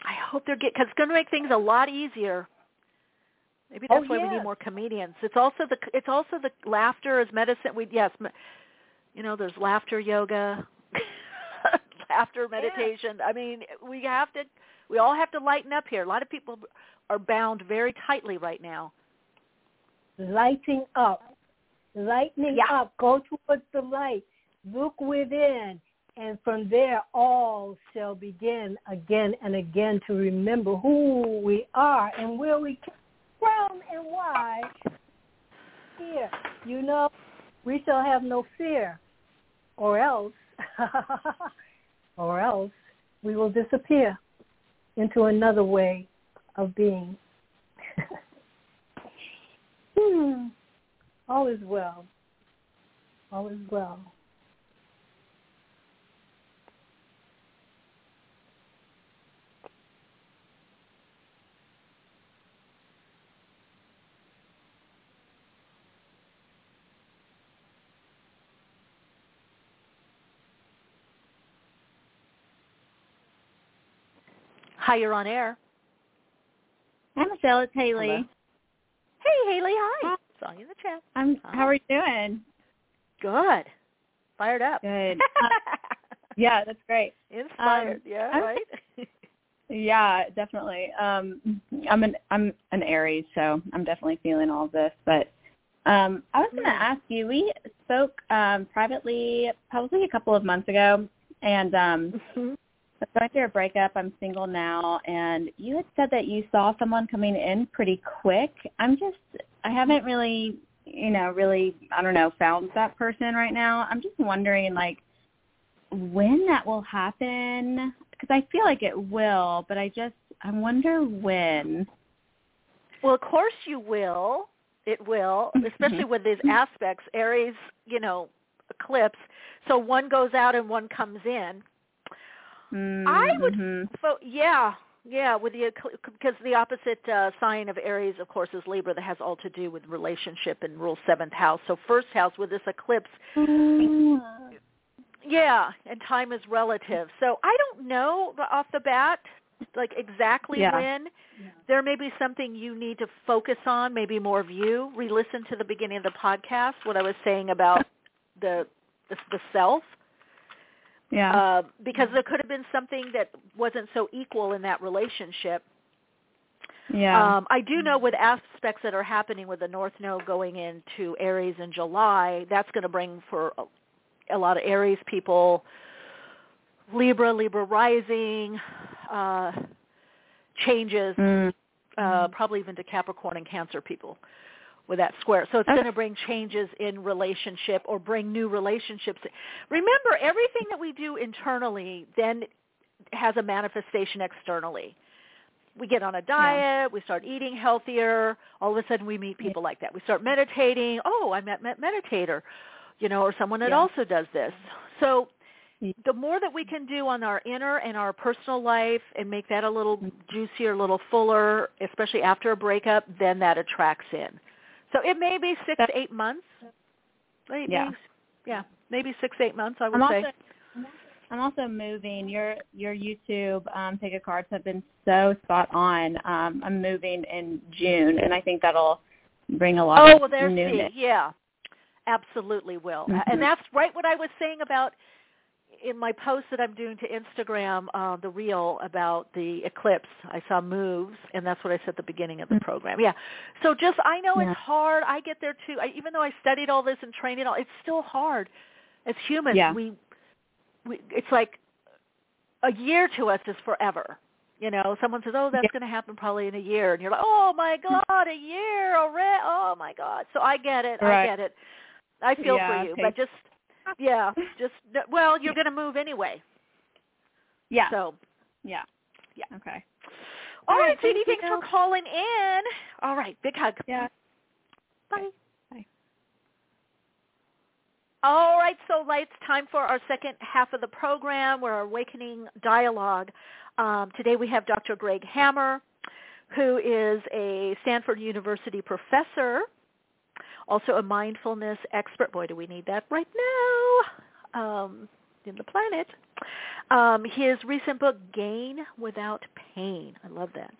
I hope they're getting because it's going to make things a lot easier. Maybe that's Oh, why we need more comedians. It's also the it's also the laughter is medicine. We yes, you know, there's laughter yoga, laughter meditation. I mean, we have to we all have to lighten up here. A lot of people are bound very tightly right now. lighting up, lightening Yeah. up. Go towards the light. Look within. And from there, all shall begin again and again to remember who we are and where we came from and why. Here, you know, we shall have no fear, or else, or else we will disappear into another way of being. Hmm. All is well. All is well. Hi, you're on air. Hi, Michele. It's Haley. Hello. Hey, Haley. Hi. Saw you in the chat. I'm. Hi. How are you doing? Good. Fired up. Good. Uh, yeah, that's great. Inspired. Um, yeah, right. Yeah, definitely. Um, I'm an I'm an Aries, so I'm definitely feeling all of this. But um, I was going to ask you. We spoke um, privately probably a couple of months ago, and um, Mhm. Going through a breakup. I'm single now, and you had said that you saw someone coming in pretty quick. I'm just, I haven't really, you know, really, I don't know, found that person right now. I'm just wondering, like, when that will happen, because I feel like it will, but I just, I wonder when. Well, of course you will. It will, mm-hmm. especially with these aspects, Aries, you know, eclipse. So one goes out and one comes in. I would, Mhm. yeah, yeah, with the because the opposite uh, sign of Aries, of course, is Libra. That has all to do with relationship and rule seventh house. So first house with this eclipse, yeah, and time is relative. So I don't know off the bat, like exactly Yeah. when. There may be something you need to focus on, maybe more of you. Re-listen to the beginning of the podcast, what I was saying about the the, the self. Yeah. Uh, because there could have been something that wasn't so equal in that relationship. yeah. Um, I do know with aspects that are happening with the North Node going into Aries in July, that's going to bring for a, a lot of Aries people, Libra, Libra rising, uh, changes, Mm. uh, probably even to Capricorn and Cancer people with that square. So it's Okay. going to bring changes in relationship or bring new relationships. Remember, everything that we do internally then has a manifestation externally. We get on a diet, we start eating healthier, all of a sudden we meet people like that. We start meditating, oh, I met met meditator, you know, or someone that Yeah. also does this. So the more that we can do on our inner and our personal life and make that a little mm. juicier, a little fuller, especially after a breakup, then that attracts in. So it may be six to eight months. Maybe, Yeah. yeah, maybe six eight months. I would I'm say. also I'm also moving. Your your YouTube um, ticket cards have been so spot on. Um, I'm moving in June, and I think that'll bring a lot oh, of well, there's newness. Yeah, absolutely will. Mhm. And that's right what I was saying about in my post that I'm doing to Instagram, uh, the reel about the eclipse. I saw moves, and that's what I said at the beginning of the program. Yeah. So just I know Yeah. it's hard. I get there too. I, even though I studied all this and trained it all, it's still hard. As humans, Yeah. we we it's like a year to us is forever. You know, someone says, "Oh, that's Yeah. going to happen probably in a year," and you're like, "Oh my God, a year already! Oh my God!" So I get it. I get it. I feel Yeah, for you, okay. but just yeah, just well, you're going to move anyway. Yeah. So yeah. Yeah. Okay. all All right, right, Judy, thank thanks for calling in. All right, big hug. Yeah. Bye. Bye. All right, so it's time for our second half of the program, our Awakening Dialogue. Um, today we have Dr. Greg Hammer, who is a Stanford University professor, also a mindfulness expert. Boy, do we need that right now um, in the planet. Um, his recent book, Gain Without Pain. I love that.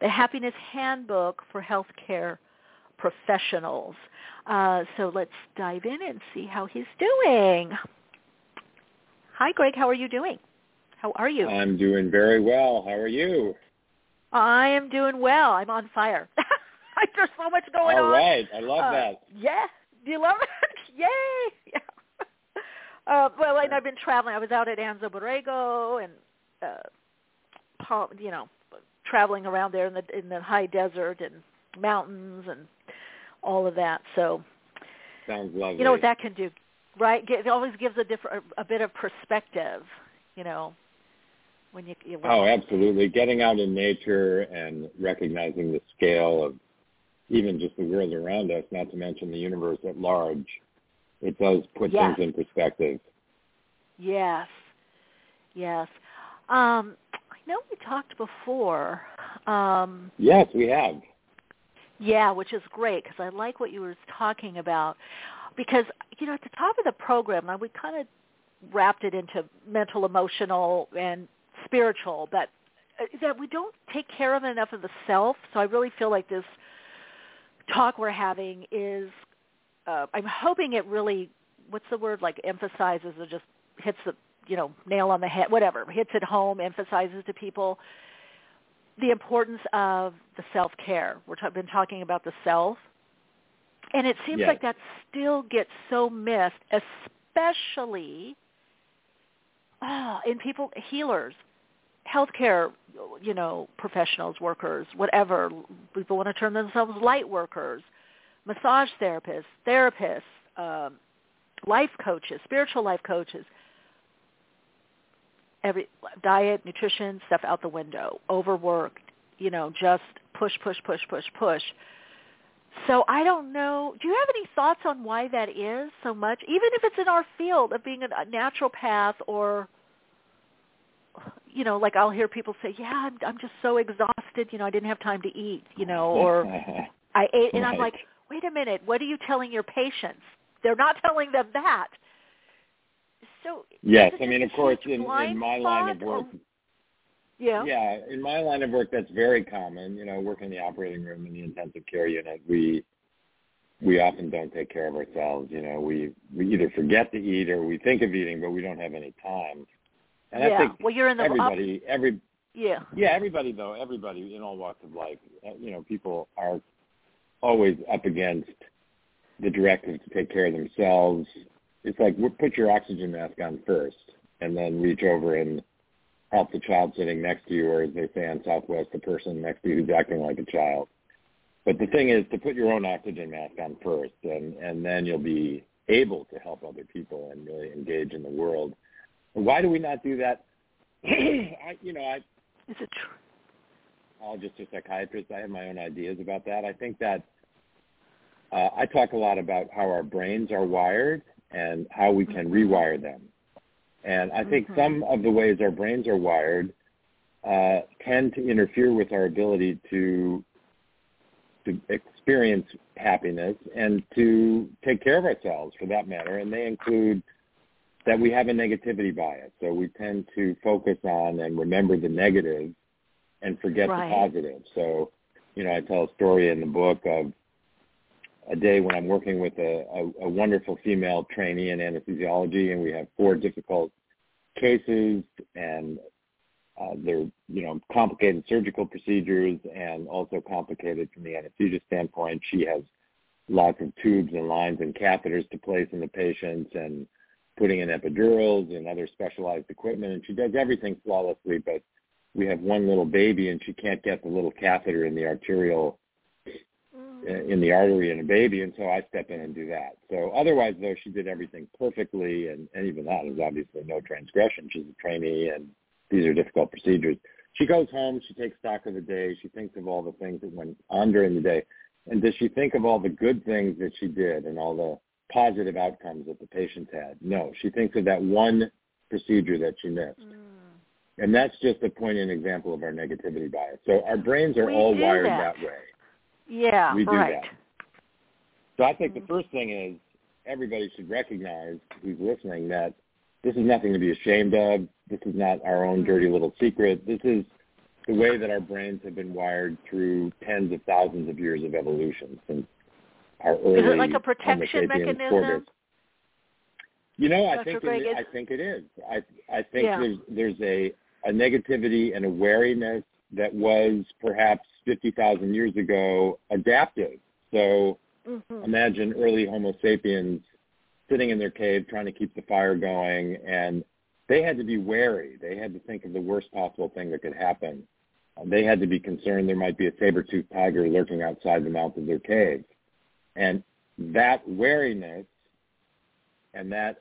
The Happiness Handbook for Healthcare Professionals. Uh, so let's dive in and see how he's doing. Hi, Greg. How are you doing? How are you? I'm doing very well. How are you? I am doing well. I'm on fire. There's so much going All on. right. I love Uh, that. Yeah. Do you love it? Yay! Yeah. Uh, well, and I've been traveling. I was out at Anza Borrego and, uh, Palm, you know, traveling around there in the in the high desert and mountains and all of that. So Sounds lovely. you know what that can do, right? It always gives a different, a bit of perspective. You know, when you. you Oh, absolutely. Getting out in nature and recognizing the scale of even just the world around us, not to mention the universe at large, it does put Yes. things in perspective. Yes. Yes. Um, I know we talked before. Um, Yes, we have. yeah, which is great because I like what you were talking about. Because you know, at the top of the program, we kind of wrapped it into mental, emotional, and spiritual, but uh, that we don't take care of enough of the self. So I really feel like this talk we're having is. Uh, I'm hoping it really, what's the word, like emphasizes or just hits the you know nail on the head, whatever hits it home, emphasizes to people the importance of the self care. We're ta- been talking about the self, and it seems Yes. like that still gets so missed, especially ah, in people healers, healthcare, you know, professionals, workers, whatever. People want to term themselves light workers, massage therapists, therapists, um, life coaches, spiritual life coaches every diet, nutrition, stuff out the window, overworked, you know, just push, push, push, push, push. So I don't know. Do you have any thoughts on why that is so much? Even if it's in our field of being a a naturopath or you know, like I'll hear people say, "Yeah, I'm I'm just so exhausted, you know, I didn't have time to eat, you know, or I ate." And I'm like, "Wait a minute, what are you telling your patients?" They're not telling them that. So yes, I mean, of course, in, in my line of work, or- yeah. Yeah, in my line of work, that's very common. You know, working in the operating room in the intensive care unit, we we often don't take care of ourselves. You know, we we either forget to eat or we think of eating, but we don't have any time. And yeah. I think well, you're in the everybody, every yeah. yeah, everybody though, everybody in all walks of life, uh, you know, people are always up against the directive to take care of themselves. It's like put your oxygen mask on first, and then reach over and help the child sitting next to you, or as they say on Southwest, the person next to you who's acting like a child. But the thing is to put your own oxygen mask on first, and and then you'll be able to help other people and really engage in the world. Why do we not do that? I, you know, I Is it true? I'm just a psychiatrist. I have my own ideas about that. I think that uh, I talk a lot about how our brains are wired and how we can rewire them. And I think Mhm. some of the ways our brains are wired uh, tend to interfere with our ability to to experience happiness and to take care of ourselves, for that matter. And they include that we have a negativity bias. So we tend to focus on and remember the negative and forget Right. the positive. So, you know, I tell a story in the book of a day when I'm working with a, a, a wonderful female trainee in anesthesiology, and we have four difficult cases, and uh, they're you know complicated surgical procedures and also complicated from the anesthesia standpoint. She has lots of tubes and lines and catheters to place in the patients, and putting in epidurals and other specialized equipment, and she does everything flawlessly. But we have one little baby, and she can't get the little catheter in the arterial mm. uh, in the artery in a baby, and so I step in and do that. So otherwise, though, she did everything perfectly, and, and even that is obviously no transgression. She's a trainee, and these are difficult procedures. She goes home, she takes stock of the day, she thinks of all the things that went on during the day, and does she think of all the good things that she did and all the positive outcomes that the patients had? No, she thinks of that one procedure that she missed. Mm. And that's just a poignant example of our negativity bias. So our brains are We all wired that. that way. Yeah, we do right. that. So I think the mm. first thing is everybody should recognize who's listening that this is nothing to be ashamed of. This is not our own mm. dirty little secret. This is the way that our brains have been wired through tens of thousands of years of evolution since early Is it like a protection mechanism? quarters. You know, I Dr. think Greg, it, I think it is. I I think Yeah. there's there's a a negativity and a wariness that was perhaps fifty thousand years ago adaptive. So Mhm. imagine early Homo sapiens sitting in their cave trying to keep the fire going, and they had to be wary. They had to think of the worst possible thing that could happen. They had to be concerned there might be a saber-toothed tiger lurking outside the mouth of their cave. And that wariness and that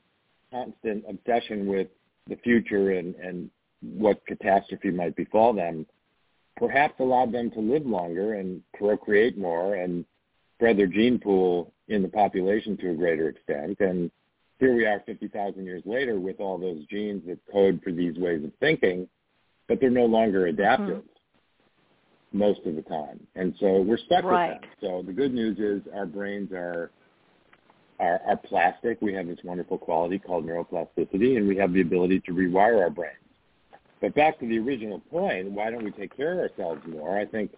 constant obsession with the future and, and what catastrophe might befall them perhaps allowed them to live longer and procreate more and spread their gene pool in the population to a greater extent. And here we are 50,000 years later with all those genes that code for these ways of thinking, but they're no longer adaptive mm-hmm. Most of the time. And so we're stuck Right. with them. So the good news is our brains are are, are plastic. We have this wonderful quality called neuroplasticity, and we have the ability to rewire our brains. But back to the original point, why don't we take care of ourselves more? I think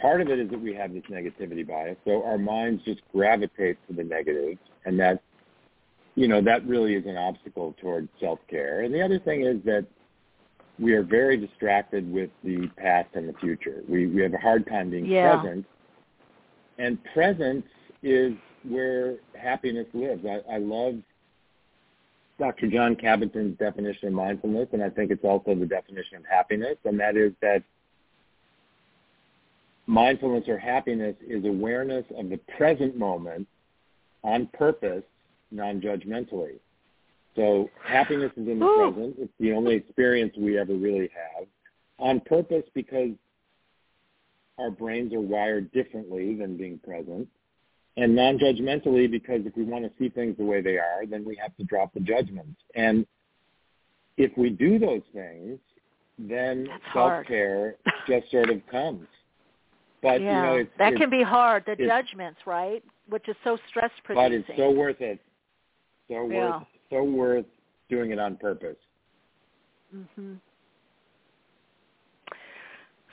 part of it is that we have this negativity bias, so our minds just gravitate to the negative, and that, you know, that really is an obstacle towards self-care. And the other thing is that we are very distracted with the past and the future. We we have a hard time being Yeah. present, and presence is where happiness lives. I, I love Dr. John Kabat-Zinn's definition of mindfulness, and I think it's also the definition of happiness, and that is that mindfulness or happiness is awareness of the present moment on purpose, non-judgmentally. So happiness is in the present. It's the only experience we ever really have on purpose because our brains are wired differently than being present and non-judgmentally because if we want to see things the way they are, then we have to drop the judgments. And if we do those things, then That's self-care just sort of comes. But yeah, you know, it's, that it's, can be hard. The judgments, right? Which is so stress producing. but it's so worth it. So Yeah. worth so worth doing it on purpose. hmm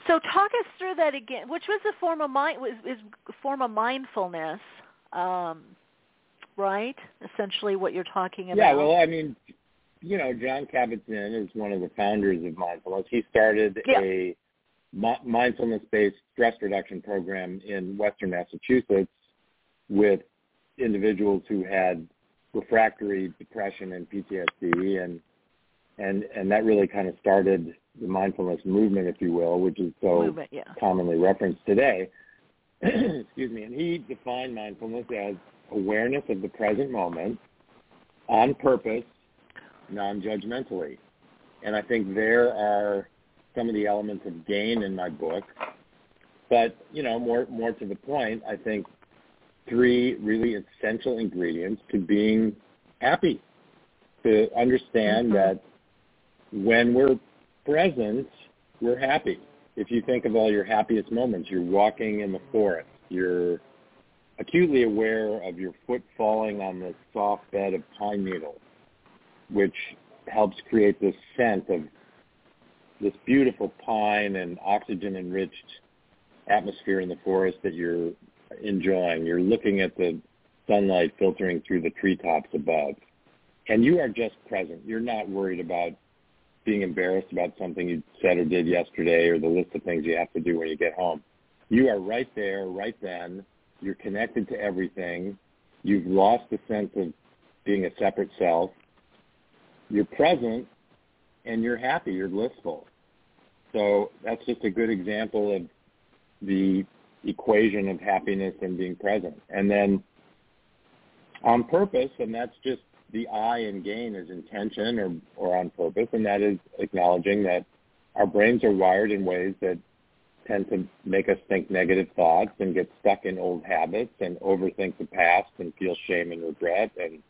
So talk us through that again. Which was a form of mind was is form of mindfulness, um, right? Essentially, what you're talking about. Yeah, well, I mean, you know, John Kabat-Zinn is one of the founders of mindfulness. He started Yeah. a mi- mindfulness-based stress reduction program in Western Massachusetts with individuals who had refractory depression and PTSD, and and and that really kind of started the mindfulness movement, if you will, which is so movement. Yeah. commonly referenced today. Excuse me. And he defined mindfulness as awareness of the present moment on purpose, non-judgmentally. And I think there are some of the elements of gain in my book. But, you know, more more to the point, I think three really essential ingredients to being happy. To understand Mhm. that when we're present, we're happy. If you think of all your happiest moments, you're walking in the forest, you're acutely aware of your foot falling on the soft bed of pine needles. which helps create this scent of this beautiful pine and oxygen enriched atmosphere in the forest that you're enjoying. You're looking at the sunlight filtering through the treetops above. And you are just present. You're not worried about being embarrassed about something you said or did yesterday or the list of things you have to do when you get home. You are right there, right then. You're connected to everything. You've lost the sense of being a separate self. You're present and you're happy, you're blissful. So that's just a good example of the equation of happiness and being present. And then on purpose, and that's just the I in gain is intention or, or on purpose, and that is acknowledging that our brains are wired in ways that tend to make us think negative thoughts and get stuck in old habits and overthink the past and feel shame and regret and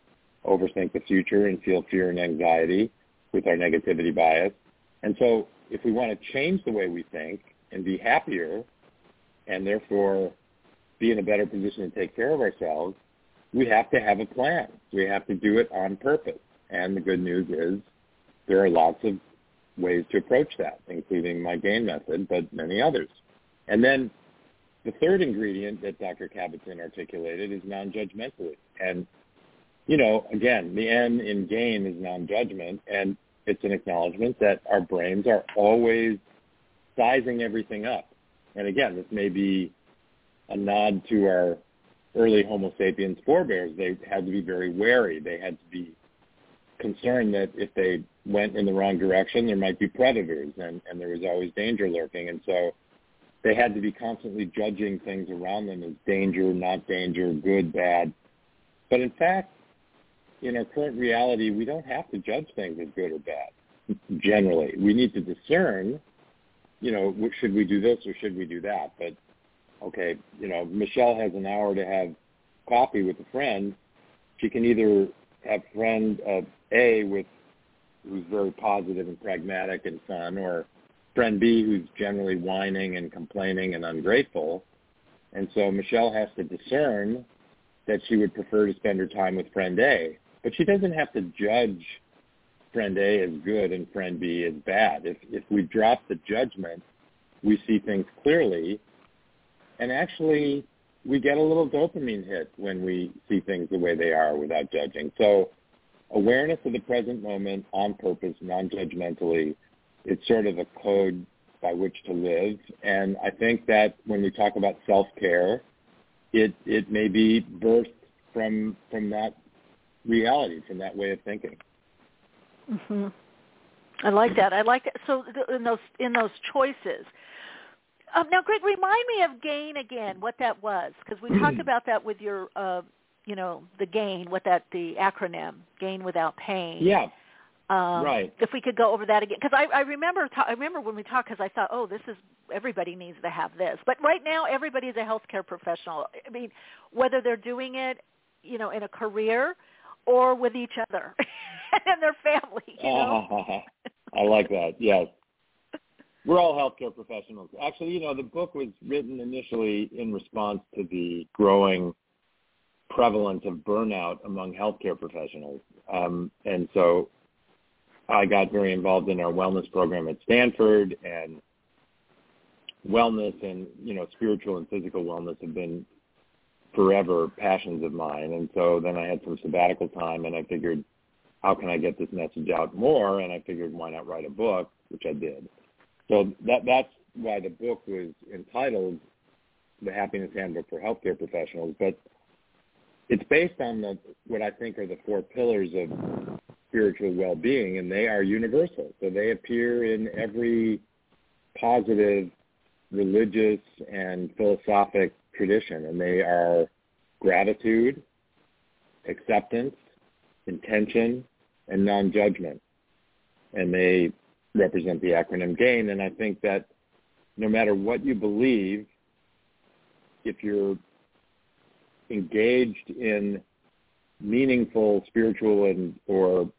overthink the future and feel fear and anxiety with our negativity bias. And so if we want to change the way we think and be happier and therefore be in a better position to take care of ourselves, we have to have a plan. We have to do it on purpose. And the good news is there are lots of ways to approach that, including my gain method, but many others. And then the third ingredient that Dr. Kabat-Zinn articulated is non-judgmentally. And, you know, again, the N in gain is non-judgment, and it's an acknowledgement that our brains are always sizing everything up. And again, this may be a nod to our early Homo sapiens forebears. They had to be very wary. They had to be concerned that if they went in the wrong direction, there might be predators, and, and there was always danger lurking. And so they had to be constantly judging things around them as danger, not danger, good, bad. But in fact, in our current reality, we don't have to judge things as good or bad. Generally, we need to discern. You know, should we do this or should we do that? But okay, you know, Michele has an hour to have coffee with a friend. She can either have friend A with who's very positive and pragmatic and fun, or friend B who's generally whining and complaining and ungrateful. And so Michele has to discern that she would prefer to spend her time with friend A. But she doesn't have to judge friend A is good and friend B is bad. If if we drop the judgment, we see things clearly and actually we get a little dopamine hit when we see things the way they are without judging. So awareness of the present moment on purpose, non-judgmentally, it's sort of a code by which to live. And I think that when we talk about self-care, it, it may be birthed from, from that reality, from that way of thinking. Hmm I like that. I like that. So in those in those choices, um, now, Greg, remind me of gain again, what that was, because we talked about that with your, uh, you know, the gain, what that the acronym, gain without pain. Yeah. Um, right. If we could go over that again, because I, I remember, ta- I remember when we talked, because I thought, oh, this is everybody needs to have this. But right now, everybody is a healthcare professional. I mean, whether they're doing it, you know, in a career or with each other and their family. You know? I like that. Yes. We're all healthcare professionals. Actually, you know, the book was written initially in response to the growing prevalence of burnout among healthcare professionals. Um, and so I got very involved in our wellness program at Stanford and wellness and, you know, spiritual and physical wellness have been forever passions of mine. And so then I had some sabbatical time and I figured, how can I get this message out more? And I figured, why not write a book, which I did. So that that's why the book was entitled The Happiness Handbook for Healthcare Professionals. But it's based on the what I think are the four pillars of spiritual well-being, and they are universal. So they appear in every positive religious and philosophic tradition, and they are gratitude, acceptance, intention, and non-judgment. And they represent the acronym GAIN. And I think that no matter what you believe, if you're engaged in meaningful spiritual and or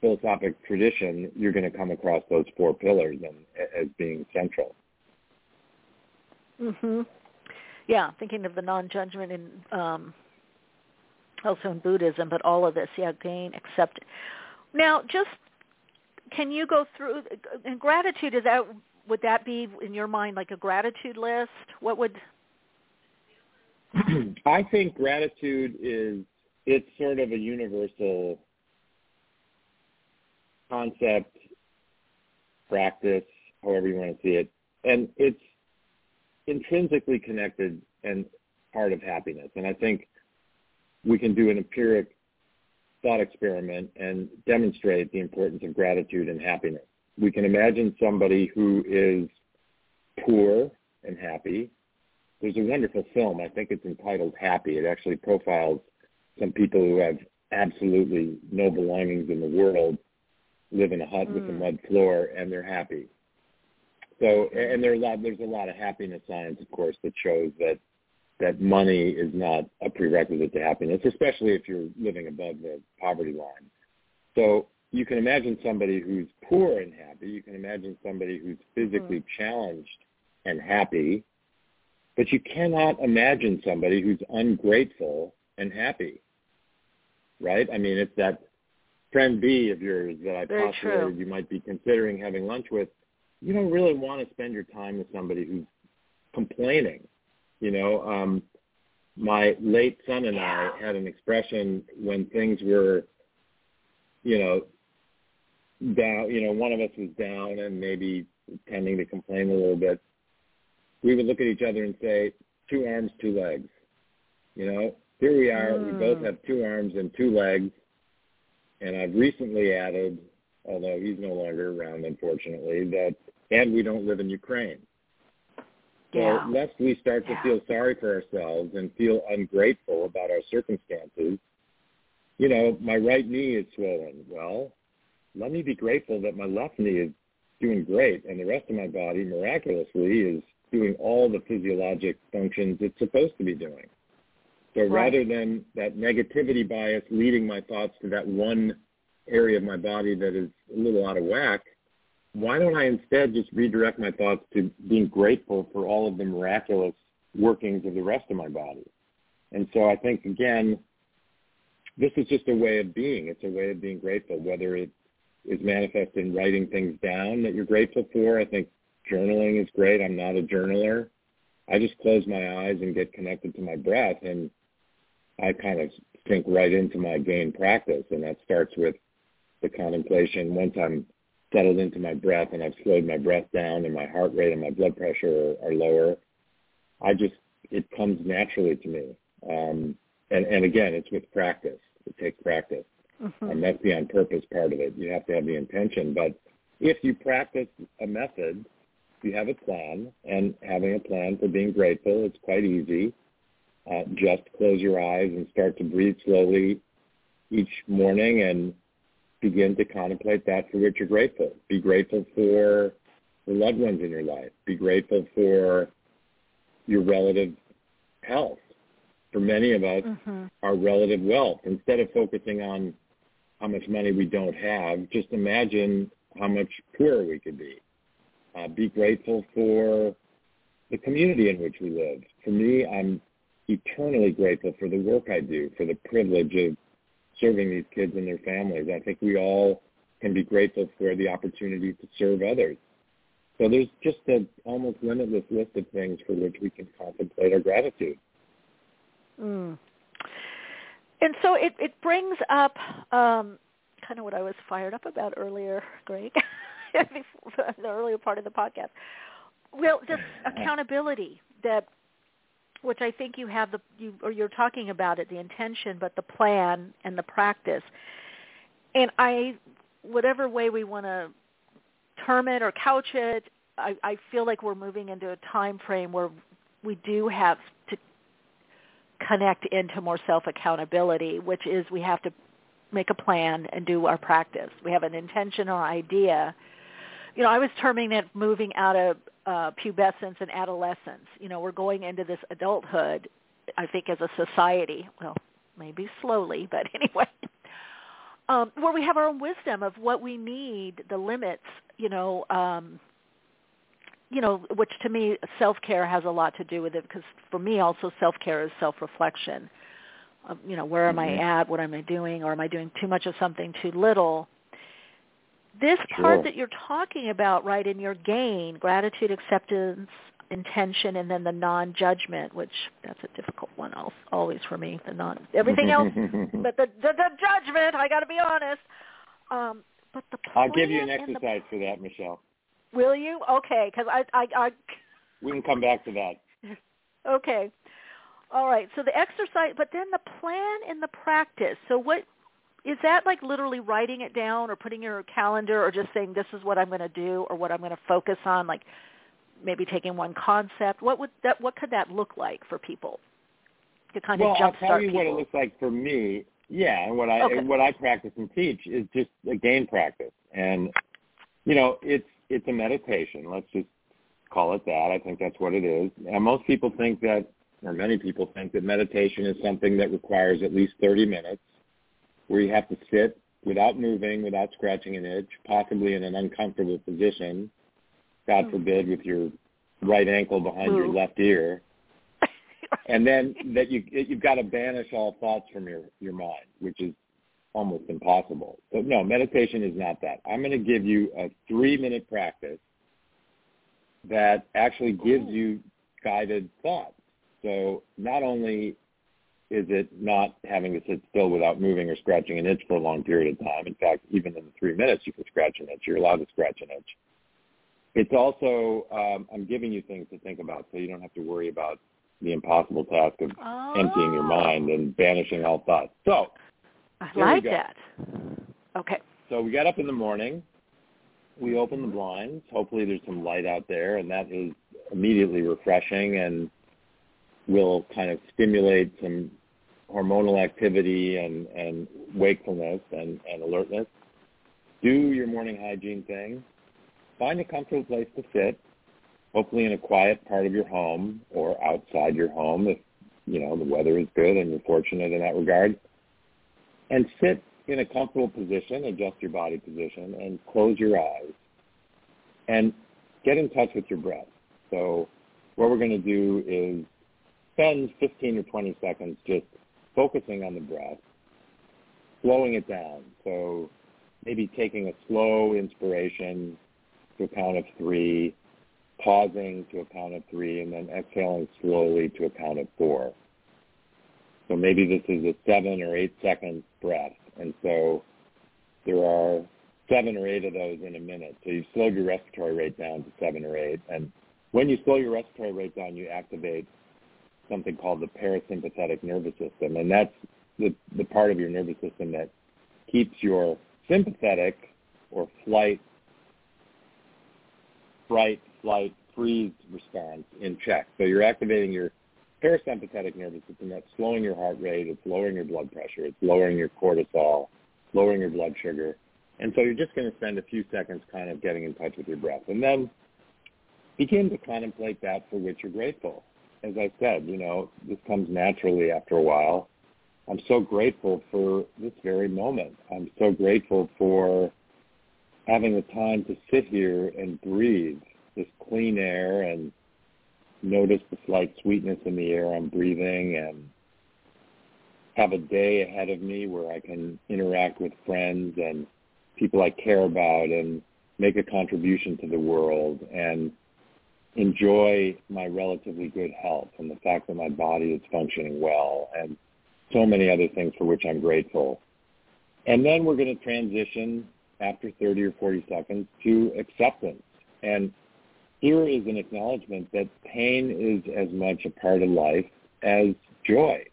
philosophic tradition, you're going to come across those four pillars and, as being central. Mhm. Yeah, thinking of the non-judgment and um also in Buddhism, but all of this, yeah, gain, accept. Now, just can you go through and gratitude? Is that would that be in your mind like a gratitude list? What would? I think gratitude is it's sort of a universal concept, practice, however you want to see it, and it's intrinsically connected and part of happiness. And I think we can do an empiric thought experiment and demonstrate the importance of gratitude and happiness. We can imagine somebody who is poor and happy. There's a wonderful film, I think it's entitled Happy. It actually profiles some people who have absolutely no belongings in the world, live in a hut mm. with a hmm. mud floor, and they're happy. So, and there a lot, there's a lot of happiness science, of course, that shows that that money is not a prerequisite to happiness, especially if you're living above the poverty line. So you can imagine somebody who's poor and happy. You can imagine somebody who's physically mm-hmm. challenged and happy. But you cannot imagine somebody who's ungrateful and happy. Right? I mean, it's that friend B of yours that I Very postulated true. you might be considering having lunch with. You don't really want to spend your time with somebody who's complaining you know, um, my late son and I had an expression when things were, you know, down. You know, one of us was down and maybe tending to complain a little bit. We would look at each other and say, two arms, two legs. You know, here we are. Mm. We both have two arms and two legs. And I've recently added, although he's no longer around, unfortunately, that and we don't live in Ukraine. So yeah. lest we start yeah. to feel sorry for ourselves and feel ungrateful about our circumstances, you know, my right knee is swollen. Well, let me be grateful that my left knee is doing great and the rest of my body miraculously is doing all the physiologic functions it's supposed to be doing. So right. rather than that negativity bias leading my thoughts to that one area of my body that is a little out of whack, why don't I instead just redirect my thoughts to being grateful for all of the miraculous workings of the rest of my body? And so I think, again, this is just a way of being. It's a way of being grateful, whether it is manifest in writing things down that you're grateful for. I think journaling is great. I'm not a journaler. I just close my eyes and get connected to my breath, and I kind of sink right into my gain practice. And that starts with the contemplation. Once I'm settled into my breath and I've slowed my breath down and my heart rate and my blood pressure are, are lower, I just it comes naturally to me. Um, and, and again, it's with practice. It takes practice. Mm-hmm. And that's the on purpose part of it. You have to have the intention. But if you practice a method, you have a plan, and having a plan for being grateful, it's quite easy. Uh, just close your eyes and start to breathe slowly each morning and begin to contemplate that for which you're grateful. Be grateful for the loved ones in your life. Be grateful for your relative health. For many of us, mm-hmm. our relative wealth. Instead of focusing on how much money we don't have, just imagine how much poorer we could be. Uh, be grateful for the community in which we live. For me, I'm eternally grateful for the work I do, for the privilege of serving these kids and their families. I think we all can be grateful for the opportunity to serve others. So there's just an almost limitless list of things for which we can contemplate our gratitude. Mm. And so it, it brings up um, kind of what I was fired up about earlier, Greg, the earlier part of the podcast. Well, just accountability that which I think you have the you or you're talking about it, the intention, but the plan and the practice. And I, whatever way we want to term it or couch it, I, I feel like we're moving into a time frame where we do have to connect into more self accountability, which is we have to make a plan and do our practice. We have an intention or idea. You know, I was terming it moving out of uh, pubescence and adolescence. You know, we're going into this adulthood, I think, as a society. Well, maybe slowly, but anyway, um, where we have our own wisdom of what we need, the limits. You know, um, you know, which to me, self care has a lot to do with it because for me, also self care is self reflection. um, you know, where am Mhm. I at? What am I doing? Or am I doing too much of something too little? This part Sure. that you're talking about, right, in your gain, gratitude, acceptance, intention, and then the non-judgment, which that's a difficult one al- always for me. The non everything else, but the the, the judgment. I got to be honest. Um, but the I'll give you an and the- exercise for that, Michele. will you? Okay, because I I I We can come back to that. Okay. All right. So the exercise, but then the plan and the practice. So what is that like literally writing it down or putting in your calendar or just saying this is what I'm going to do or what I'm going to focus on like maybe taking one concept. What would that what could that look like for people? To kind well, of I'll tell you people. what it looks like for me. Yeah, and what I Okay. what I practice and teach is just a gain practice, and you know, it's it's a meditation. Let's just call it that. I think that's what it is. And most people think that, or many people think that meditation is something that requires at least 30 minutes, where you have to sit without moving, without scratching an itch, possibly in an uncomfortable position, God hmm. forbid, with your right ankle behind your hmm. left ear. And then that you you've got to banish all thoughts from your your mind, which is almost impossible. But no, meditation is not that. I'm going to give you a three minute practice that actually gives you guided thoughts. So not only is it not having to sit still without moving or scratching an itch for a long period of time. In fact, even in the three minutes you can scratch an itch. You're allowed to scratch an itch. It's also um, I'm giving you things to think about, so you don't have to worry about the impossible task of emptying your mind and banishing all thoughts. So I like that. Okay. so we got up in the morning. We opened the blinds. Hopefully there's some light out there, and that is immediately refreshing and will kind of stimulate some hormonal activity and, and wakefulness and, and alertness. Do your morning hygiene thing. Find a comfortable place to sit, hopefully in a quiet part of your home or outside your home if, you know, the weather is good and you're fortunate in that regard. And sit in a comfortable position, adjust your body position, and close your eyes. And get in touch with your breath. So what we're going to do is spend 15 or 20 seconds just focusing on the breath, slowing it down. So maybe taking a slow inspiration to a count of three, pausing to a count of three, and then exhaling slowly to a count of four. So maybe this is a seven or eight second breath. And so there are seven or eight of those in a minute. So you've slowed your respiratory rate down to seven or eight. And when you slow your respiratory rate down, you activate something called the parasympathetic nervous system. And that's the, the part of your nervous system that keeps your sympathetic or flight, fright, flight, freeze response in check. So you're activating your parasympathetic nervous system that's slowing your heart rate, it's lowering your blood pressure, it's lowering your cortisol, lowering your blood sugar. And so you're just going to spend a few seconds kind of getting in touch with your breath. And then begin to contemplate that for which you're grateful. As I said, you know, this comes naturally after a while. I'm so grateful for this very moment. I'm so grateful for having the time to sit here and breathe this clean air and notice the slight sweetness in the air I'm breathing and have a day ahead of me where I can interact with friends and people I care about and make a contribution to the world and enjoy my relatively good health and the fact that my body is functioning well and so many other things for which I'm grateful. And then we're going to transition after 30 or 40 seconds to acceptance. And here is an acknowledgement that pain is as much a part of life as joy.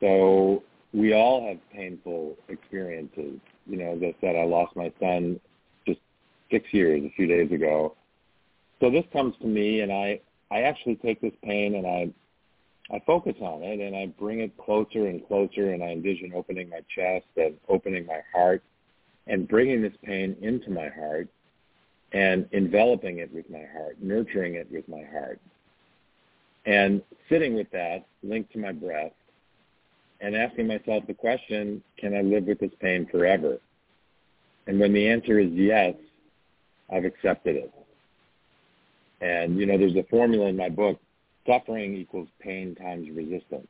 So we all have painful experiences. You know, as I said, I lost my son just six years a few days ago. So this comes to me and I, I actually take this pain and I I focus on it and I bring it closer and closer and I envision opening my chest and opening my heart and bringing this pain into my heart and enveloping it with my heart, nurturing it with my heart, and sitting with that linked to my breath and asking myself the question, can I live with this pain forever? And when the answer is yes, I've accepted it. And, you know, there's a formula in my book, suffering equals pain times resistance.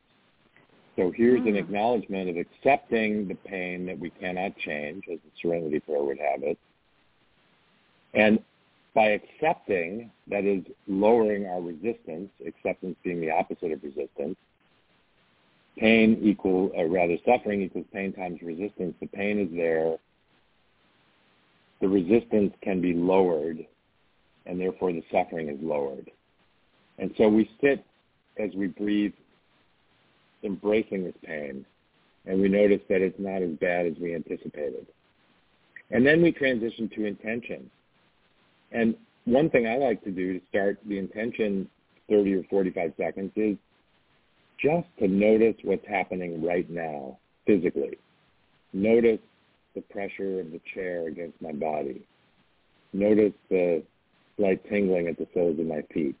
So here's Mm. an acknowledgement of accepting the pain that we cannot change, as the Serenity Prayer would have it. And by accepting, that is lowering our resistance, acceptance being the opposite of resistance, pain equal, or rather suffering equals pain times resistance. The pain is there. The resistance can be lowered, and therefore the suffering is lowered. And so we sit as we breathe, embracing this pain, and we notice that it's not as bad as we anticipated. And then we transition to intention. And one thing I like to do to start the intention 30 or 45 seconds is just to notice what's happening right now physically. Notice the pressure of the chair against my body. Notice the slight tingling at the soles of my feet.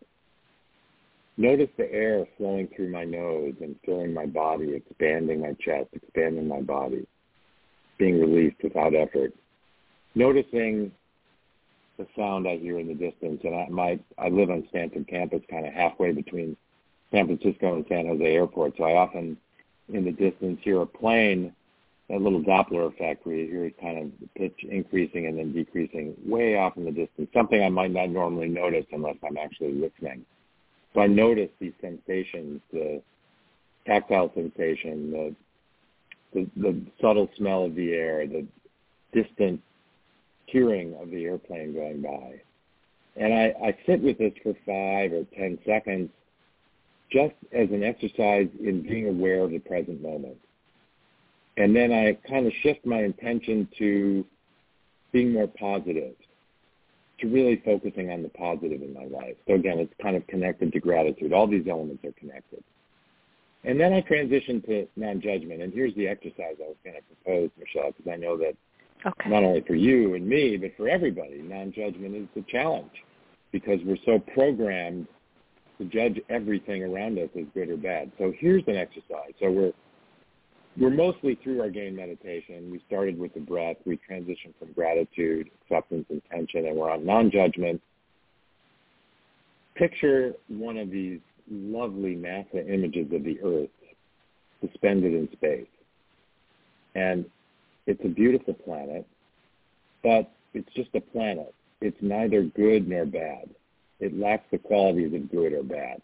Notice the air flowing through my nose and filling my body, expanding my chest, expanding my body, being released without effort. Noticing the sound I hear in the distance. And I, my, I live on Stanford campus, kind of halfway between San Francisco and San Jose Airport. So I often, in the distance, hear a plane, that little Doppler effect where you hear kind of the pitch increasing and then decreasing way off in the distance, something I might not normally notice unless I'm actually listening. So I notice these sensations, the tactile sensation, the, the, the subtle smell of the air, the distant hearing of the airplane going by. And I, I sit with this for five or ten seconds just as an exercise in being aware of the present moment. And then I kind of shift my intention to being more positive, to really focusing on the positive in my life. So again, it's kind of connected to gratitude. All these elements are connected. And then I transition to non-judgment. And here's the exercise I was going to propose, Michele, because I know that okay. not only for you and me, but for everybody, non-judgment is the challenge because we're so programmed to judge everything around us as good or bad. So here's an exercise. So we're we're mostly through our gain meditation. We started with the breath. We transitioned from gratitude, acceptance, intention, and we're on non-judgment. Picture one of these lovely NASA images of the Earth suspended in space. And it's a beautiful planet, but it's just a planet. It's neither good nor bad. It lacks the qualities of good or bad.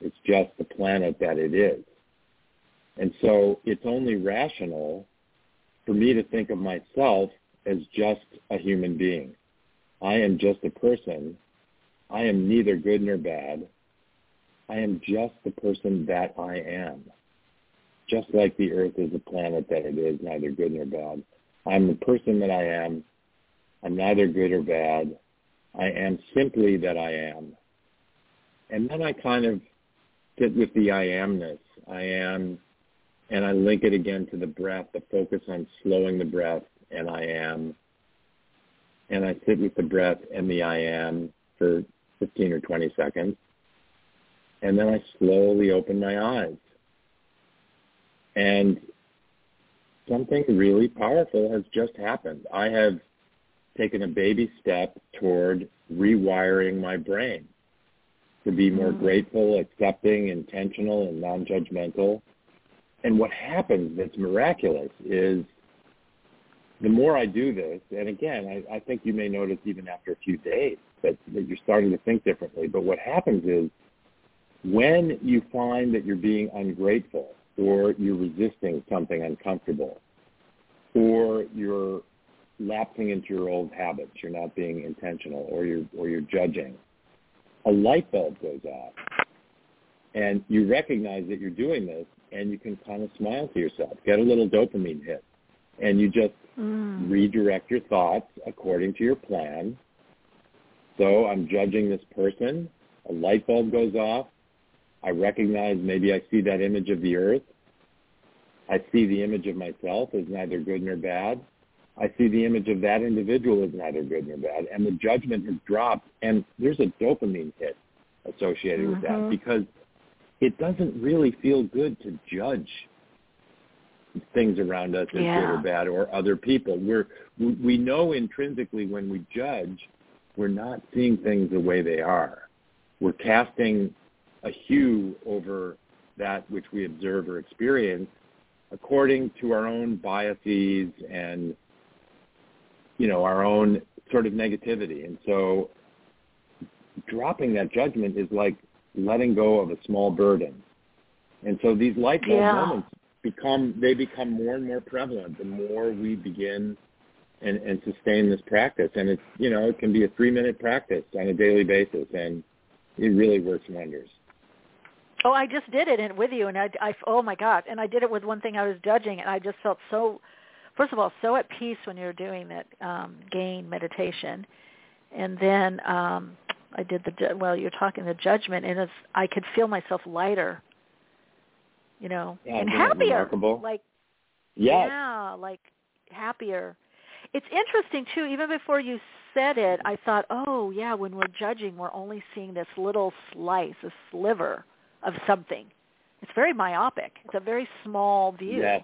It's just the planet that it is. And so it's only rational for me to think of myself as just a human being. I am just a person. I am neither good nor bad. I am just the person that I am. Just like the earth is a planet that it is, neither good nor bad. I'm the person that I am. I'm neither good or bad. I am simply that I am. And then I kind of sit with the I amness. I am and I link it again to the breath, the focus on slowing the breath, and I am. And I sit with the breath and the I am for 15 or 20 seconds. And then I slowly open my eyes. And something really powerful has just happened. I have taken a baby step toward rewiring my brain to be more Mm. grateful, accepting, intentional, and non-judgmental and what happens that's miraculous is the more I do this, and again, I, I think you may notice even after a few days that, that you're starting to think differently. But what happens is when you find that you're being ungrateful or you're resisting something uncomfortable or you're lapsing into your old habits, you're not being intentional or you're, or you're judging, a light bulb goes off. And you recognize that you're doing this and you can kind of smile to yourself, get a little dopamine hit, and you just Mm. redirect your thoughts according to your plan. So I'm judging this person. A light bulb goes off. I recognize maybe I see that image of the earth. I see the image of myself as neither good nor bad. I see the image of that individual as neither good nor bad. And the judgment has dropped. And there's a dopamine hit associated with that Mhm. because it doesn't really feel good to judge things around us as good or bad or other people. We're we we know intrinsically when we judge, we're not seeing things the way they are. We're casting a hue over that which we observe or experience according to our own biases and you know our own sort of negativity and so dropping that judgment is like letting go of a small burden. And so these light bulb Yeah. moments become they become more and more prevalent the more we begin and, and sustain this practice. And it's you know it can be a three minute practice on a daily basis and it really works wonders. Oh, I just did it and with you, and I, I, oh my God, and I did it with one thing I was judging, and I just felt so, first of all, so at peace when you're doing that um, gain meditation, and then um, I did the well, you're talking the judgment, and it's I could feel myself lighter, you know, Yeah, and happier, remarkable? like yes yeah, like happier. It's interesting too. Even before you said it, I thought, oh yeah, when we're judging, we're only seeing this little slice, a sliver of something. It's very myopic. It's a very small view. yes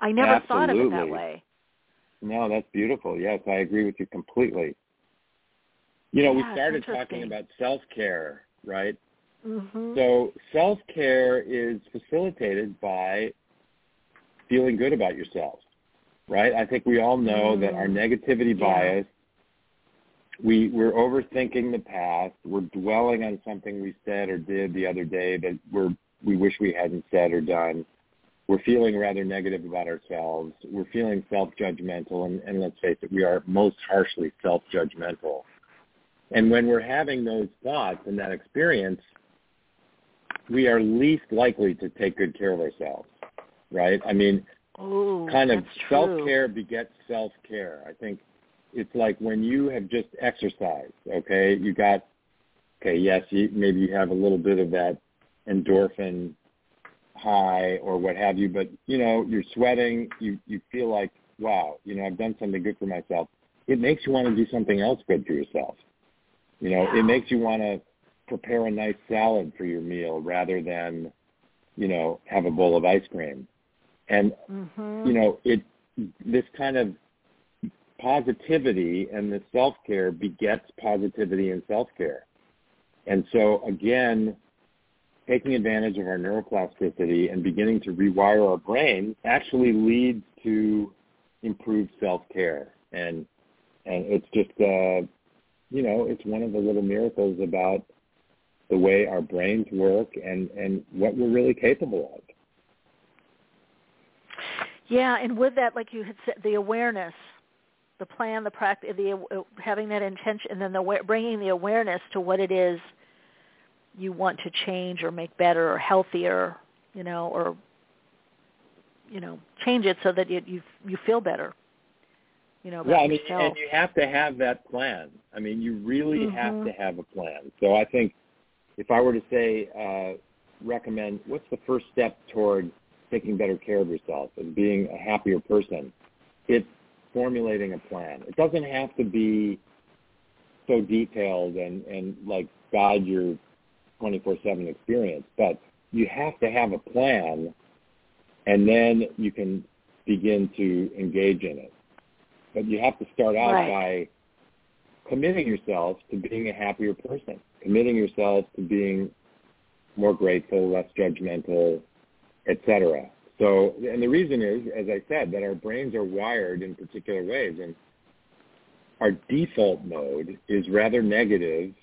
I never thought of it that way. No, that's beautiful. Yes, I agree with you completely. You know, we Yeah, it's started talking about self-care, right? hmm So self-care is facilitated by feeling good about yourself, right? I think we all know that our negativity Yeah. bias, we, we're overthinking the past. We're dwelling on something we said or did the other day that we're, we wish we hadn't said or done. We're feeling rather negative about ourselves. We're feeling self-judgmental, and, and let's face it, we are most harshly self-judgmental. And when we're having those thoughts and that experience, we are least likely to take good care of ourselves, right? I mean, Ooh, kind of self-care begets self-care. I think it's like when you have just exercised, okay? You got, okay, yes, you, maybe you have a little bit of that endorphin high or what have you, but, you know, you're sweating, you, you feel like, wow, you know, I've done something good for myself. It makes you want to do something else good for yourself. You know, it makes you want to prepare a nice salad for your meal rather than, you know, have a bowl of ice cream. And Mhm. you know, it this kind of positivity and the self-care begets positivity and self-care. And so again, taking advantage of our neuroplasticity and beginning to rewire our brain actually leads to improved self-care. And and it's just uh you know, it's one of the little miracles about the way our brains work and and what we're really capable of. Yeah, and with that, like you had said, the awareness, the plan, the practice, the uh, having that intention, and then the bringing the awareness to what it is you want to change or make better or healthier, you know, or you know, change it so that you you, you feel better. You know, about yeah, I mean, yourself. and you have to have that plan. I mean, you really have Mhm. to have a plan. So I think if I were to say, uh, recommend, what's the first step toward taking better care of yourself and being a happier person? It's formulating a plan. It doesn't have to be so detailed and, and like guide your 24-7 experience, but you have to have a plan and then you can begin to engage in it. But you have to start out Right. by committing yourself to being a happier person, committing yourself to being more grateful, less judgmental, etc. So, and the reason is, as I said, that our brains are wired in particular ways, and our default mode is rather negative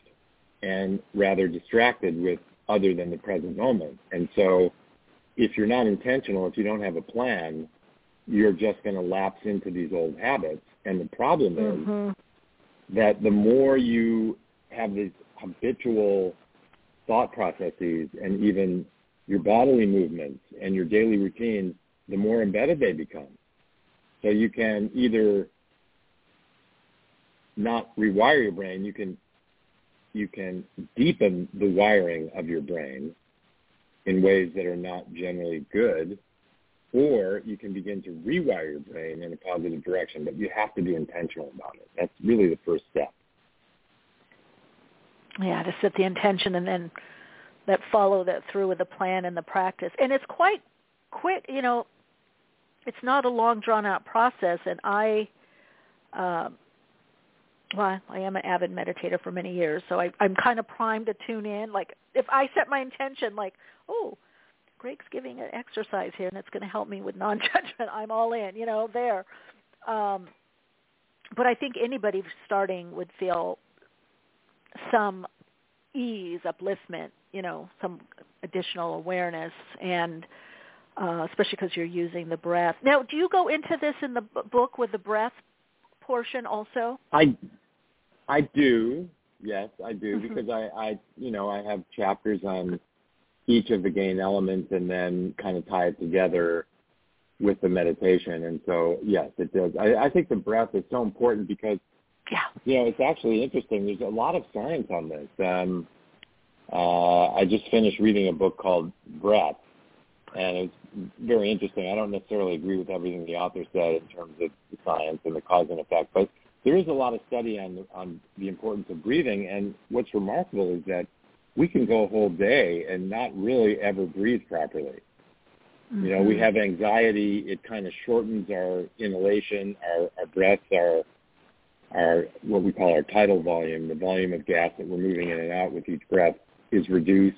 and rather distracted with other than the present moment. And so, if you're not intentional, if you don't have a plan, you're just going to lapse into these old habits. And the problem is Mhm. that the more you have these habitual thought processes and even your bodily movements and your daily routines, the more embedded they become. So you can either not rewire your brain, you can you can deepen the wiring of your brain in ways that are not generally good, or you can begin to rewire your brain in a positive direction, but you have to be intentional about it. That's really the first step. yeah, to set the intention and then that follow that through with the plan and the practice. And it's quite quick, you know, it's not a long drawn out process and I um well, I am an avid meditator for many years, so I, I'm kind of primed to tune in. Like if I set my intention, like, oh, Greg's giving an exercise here, and it's going to help me with non-judgment. I'm all in, you know, there. Um, but I think anybody starting would feel some ease, upliftment, you know, some additional awareness, and uh, especially because you're using the breath. Now, do you go into this in the b- book with the breath portion also? I I do. Yes, I do Mhm. because I I you know I have chapters on each of the gain elements and then kind of tie it together with the meditation. And so yes, it does. I, I think the breath is so important because yeah. you know it's actually interesting. There's a lot of science on this. Um, uh, I just finished reading a book called Breath, and it's very interesting. I don't necessarily agree with everything the author said in terms of the science and the cause and effect, but there is a lot of study on on the importance of breathing. And what's remarkable is that we can go a whole day and not really ever breathe properly. You know, we mm-hmm. have anxiety. It kind of shortens our inhalation. Our, our breaths our our what we call our tidal volume, the volume of gas that we're moving in and out with each breath is reduced.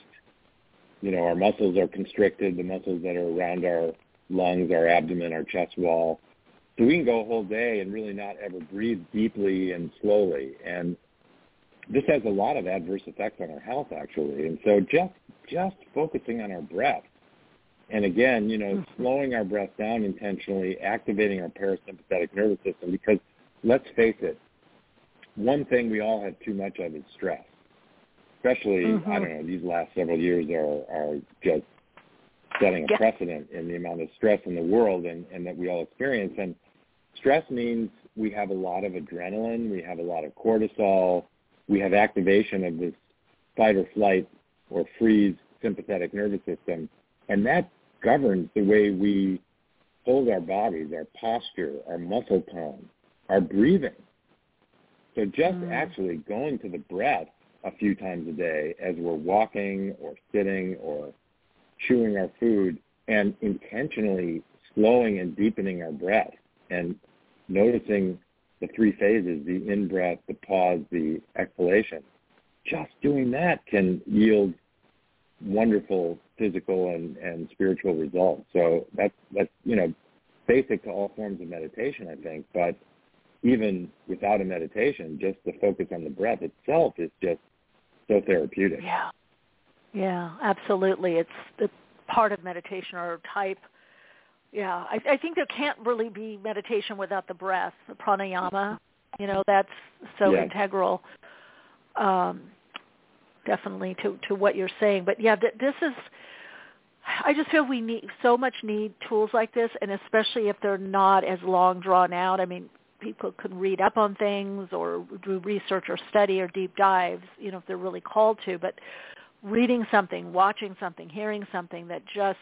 You know, our muscles are constricted, the muscles that are around our lungs, our abdomen, our chest wall. So we can go a whole day and really not ever breathe deeply and slowly. And this has a lot of adverse effects on our health actually. And so just just focusing on our breath and again, you know, slowing our breath down intentionally, activating our parasympathetic nervous system because let's face it, one thing we all have too much of is stress. Especially, Mhm. I don't know, these last several years are, are just setting a Yeah. precedent in the amount of stress in the world and, and that we all experience. And stress means we have a lot of adrenaline, we have a lot of cortisol, we have activation of this fight or flight or freeze sympathetic nervous system, and that governs the way we hold our bodies, our posture, our muscle tone, our breathing. So just mm. actually going to the breath a few times a day as we're walking or sitting or chewing our food and intentionally slowing and deepening our breath and noticing the three phases, the in-breath, the pause, the exhalation. Just doing that can yield wonderful physical and, and spiritual results. So that's, that's, you know, basic to all forms of meditation, I think. But even without a meditation, just the focus on the breath itself is just so therapeutic. Yeah. Yeah, absolutely. It's the part of meditation or type. Yeah, I, I think there can't really be meditation without the breath, the pranayama. You know, that's so Yes. integral. Um, definitely to to what you're saying. But yeah, th- this is. I just feel we need so much need tools like this, and especially if they're not as long drawn out. I mean, people can read up on things or do research or study or deep dives, you know, if they're really called to. But reading something, watching something, hearing something that just,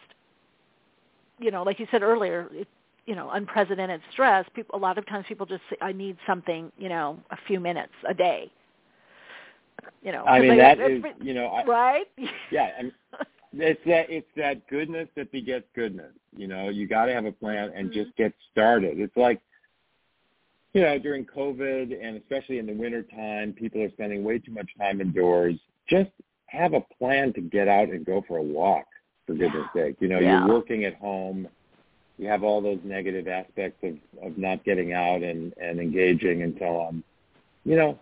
you know, like you said earlier, it, you know, unprecedented stress. People, a lot of times people just say, "I need something," you know, a few minutes a day. You know, I mean, they- that is, you know, I, right? yeah, I mean, it's that it's that goodness that begets goodness. You know, you got to have a plan and mm-hmm. just get started. It's like, you know, during COVID and especially in the winter time, people are spending way too much time indoors. Just have a plan to get out and go for a walk. For goodness sake, you know, Yeah. you're working at home. You have all those negative aspects of of not getting out and and engaging and so on. You know,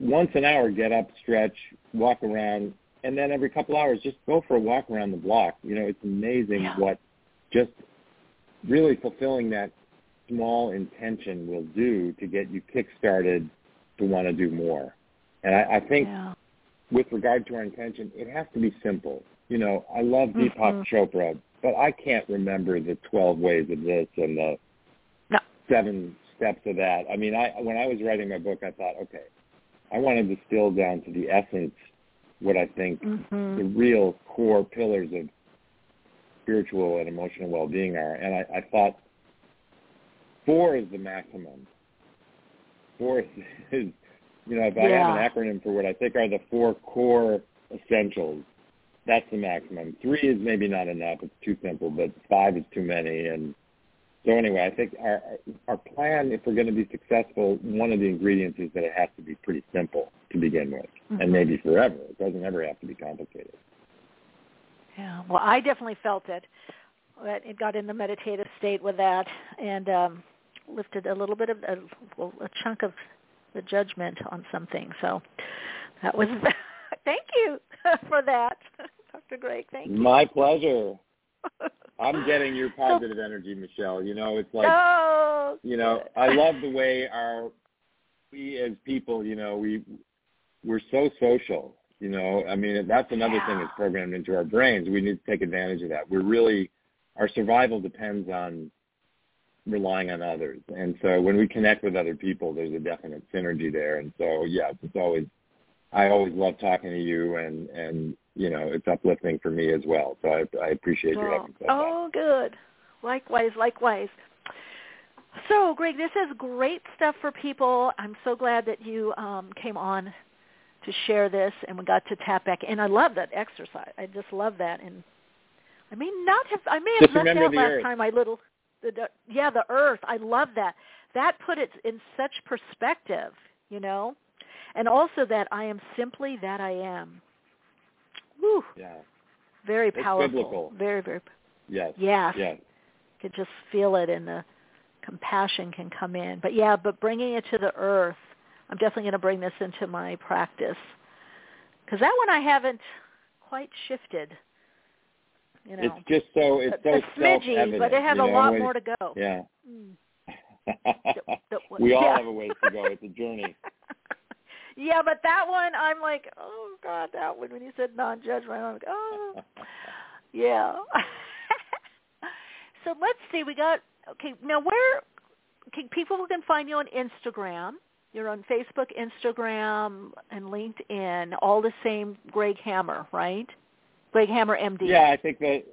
once an hour, get up, stretch, walk around, and then every couple hours, just go for a walk around the block. You know, it's amazing what just really fulfilling that small intention will do to get you kick-started to want to do more. And I, I think with regard to our intention, it has to be simple. You know, I love Deepak Mhm. Chopra, but I can't remember the 12 ways of this and the seven steps of that. I mean, I when I was writing my book, I thought, okay, I want to distill down to the essence what I think Mhm. the real core pillars of spiritual and emotional well-being are. And I, I thought four is the maximum. Four is, is you know, if I Yeah. have an acronym for what I think are the four core essentials, that's the maximum. Three is maybe not enough; it's too simple. But five is too many. And so anyway, I think our our plan, if we're going to be successful, one of the ingredients is that it has to be pretty simple to begin with, Mhm. and maybe forever. It doesn't ever have to be complicated. Yeah. Well, I definitely felt it. That it got in the meditative state with that, and um, lifted a little bit of a, well, a chunk of the judgment on something. So that was. thank you for that, Dr. Greg. Thank you. My pleasure. I'm getting your positive energy, Michele. You know, it's like oh, you know, I love the way our we as people, you know, we we're so social. You know, I mean, that's another yeah. thing that's programmed into our brains. We need to take advantage of that. We're really our survival depends on relying on others, and so when we connect with other people, there's a definite synergy there. And so, yeah, it's always I always love talking to you, and and you know, it's uplifting for me as well. So I, I appreciate your oh, having said Oh, good. Likewise, likewise. So, Greg, this is great stuff for people. I'm so glad that you um, came on to share this, and we got to tap back. And I love that exercise. I just love that. And I may not have. I may have just left out last earth. time. My little, the, the, yeah, the Earth. I love that. That put it in such perspective, you know, and also that I am simply that I am. Whew. Yeah. Very it's powerful. Biblical. Very, very. Yes. Yes. Yes. You could just feel it, and the compassion can come in. But yeah, but bringing it to the earth. I'm definitely going to bring this into my practice because that one I haven't quite shifted. You know, it's just so it's so a smidgy, but it has you a lot more to go. Yeah. Mm. we all yeah. have a ways to go. It's a journey. yeah, but that one, I'm like, oh God, that one. When you said non-judgment, I'm like, oh, yeah. so let's see. We got okay. Now, where okay, people can find you on Instagram. You're on Facebook, Instagram, and LinkedIn. All the same, Greg Hammer, right? Greg Hammer, MD. Yeah, I think that.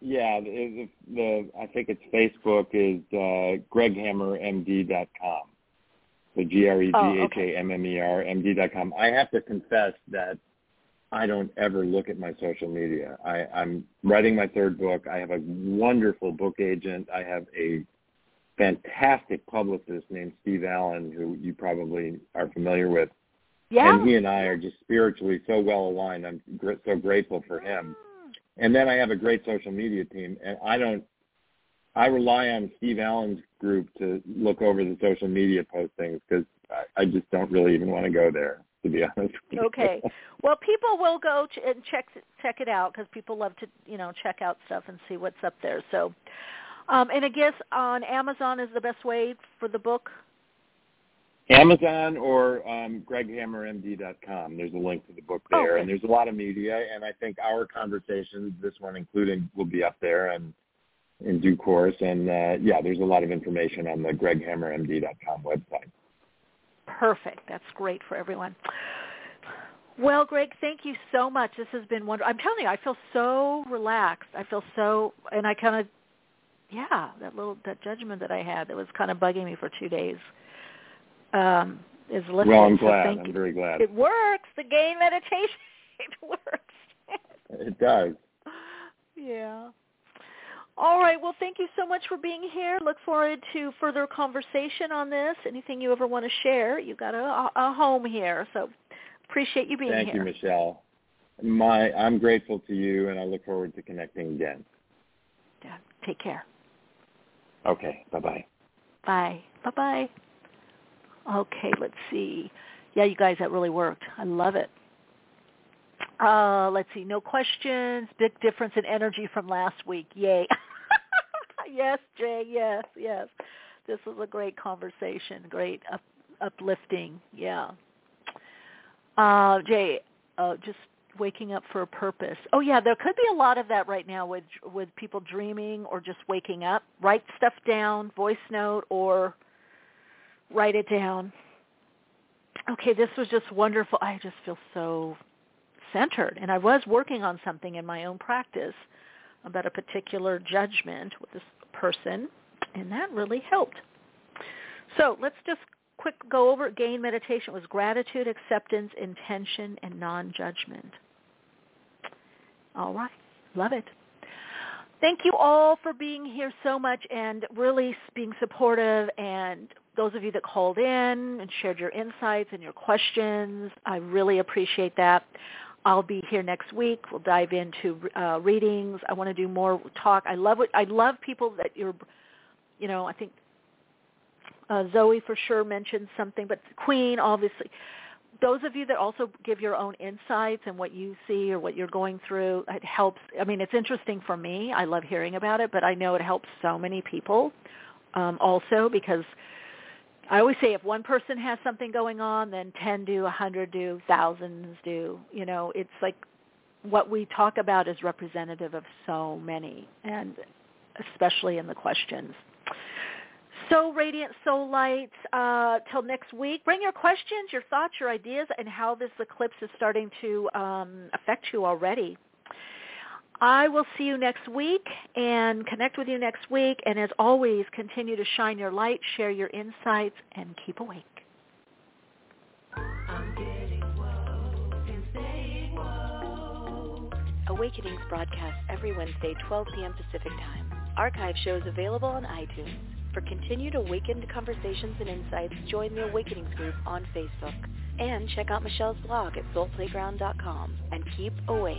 Yeah, the, the I think it's Facebook is uh, GregHammerMD.com. So G R E G H A oh, M M E R M D dot com. I have to confess that I don't ever look at my social media. I, I'm writing my third book. I have a wonderful book agent. I have a fantastic publicist named Steve Allen, who you probably are familiar with. Yeah. And he and I are just spiritually so well aligned. I'm gr- so grateful for him. Ah. And then I have a great social media team, and I don't. I rely on Steve Allen's group to look over the social media postings because I, I just don't really even want to go there, to be honest. Okay. Well, people will go ch- and check check it out because people love to you know check out stuff and see what's up there. So, um, and I guess on Amazon is the best way for the book. Amazon or um, GregHammerMD.com. There's a link to the book there, Okay. and there's a lot of media. And I think our conversations, this one including, will be up there and in due course. And uh, yeah, there's a lot of information on the GregHammerMD.com website. Perfect. That's great for everyone. Well, Greg, thank you so much. This has been wonderful. I'm telling you, I feel so relaxed. I feel so, and I kind of, yeah, that little that judgment that I had that was kind of bugging me for two days um, is lifted. Well, I'm So glad. thank I'm you. very glad. It works. The gain meditation. It works. It does. yeah. All right. Well, thank you so much for being here. Look forward to further conversation on this. Anything you ever want to share, you got a, a home here. So appreciate you being Thank here. Thank you, Michele. My, I'm grateful to you, and I look forward to connecting again. Yeah. Take care. Okay. Bye-bye. Bye. Bye-bye. Okay, let's see. Yeah, you guys, that really worked. I love it. Uh, let's see. No questions. Big difference in energy from last week. Yay. yes, Jay. Yes, yes. This was a great conversation. Great up, uplifting. Yeah. Uh, Jay, uh, just waking up for a purpose. Oh yeah, there could be a lot of that right now with with people dreaming or just waking up. Write stuff down, voice note, or write it down. Okay, this was just wonderful. I just feel so centered. And I was working on something in my own practice about a particular judgment with this person, and that really helped. So let's just quick go over. Gain meditation was gratitude, acceptance, intention, and non-judgment. All right. Love it. Thank you all for being here so much and really being supportive and those of you that called in and shared your insights and your questions. I really appreciate that. I'll be here next week. We'll dive into uh, readings. I want to do more talk. I love what I love people that you're, you know, I think uh, Zoe for sure mentioned something, but Queen obviously. Those of you that also give your own insights and what you see or what you're going through, it helps. I mean, it's interesting for me. I love hearing about it, but I know it helps so many people um, also because I always say if one person has something going on, then 10 do, 100 do, thousands do. You know, it's like what we talk about is representative of so many, and especially in the questions. So radiant, so light. Uh, till next week, bring your questions, your thoughts, your ideas, and how this eclipse is starting to um, affect you already. I will see you next week and connect with you next week. And as always, continue to shine your light, share your insights, and keep awake. Awakenings broadcast every Wednesday, 12 p.m. Pacific Time. Archive shows available on iTunes. For continued awakened conversations and insights, join the Awakenings group on Facebook. And check out Michele's blog at soulplayground.com. And keep awake.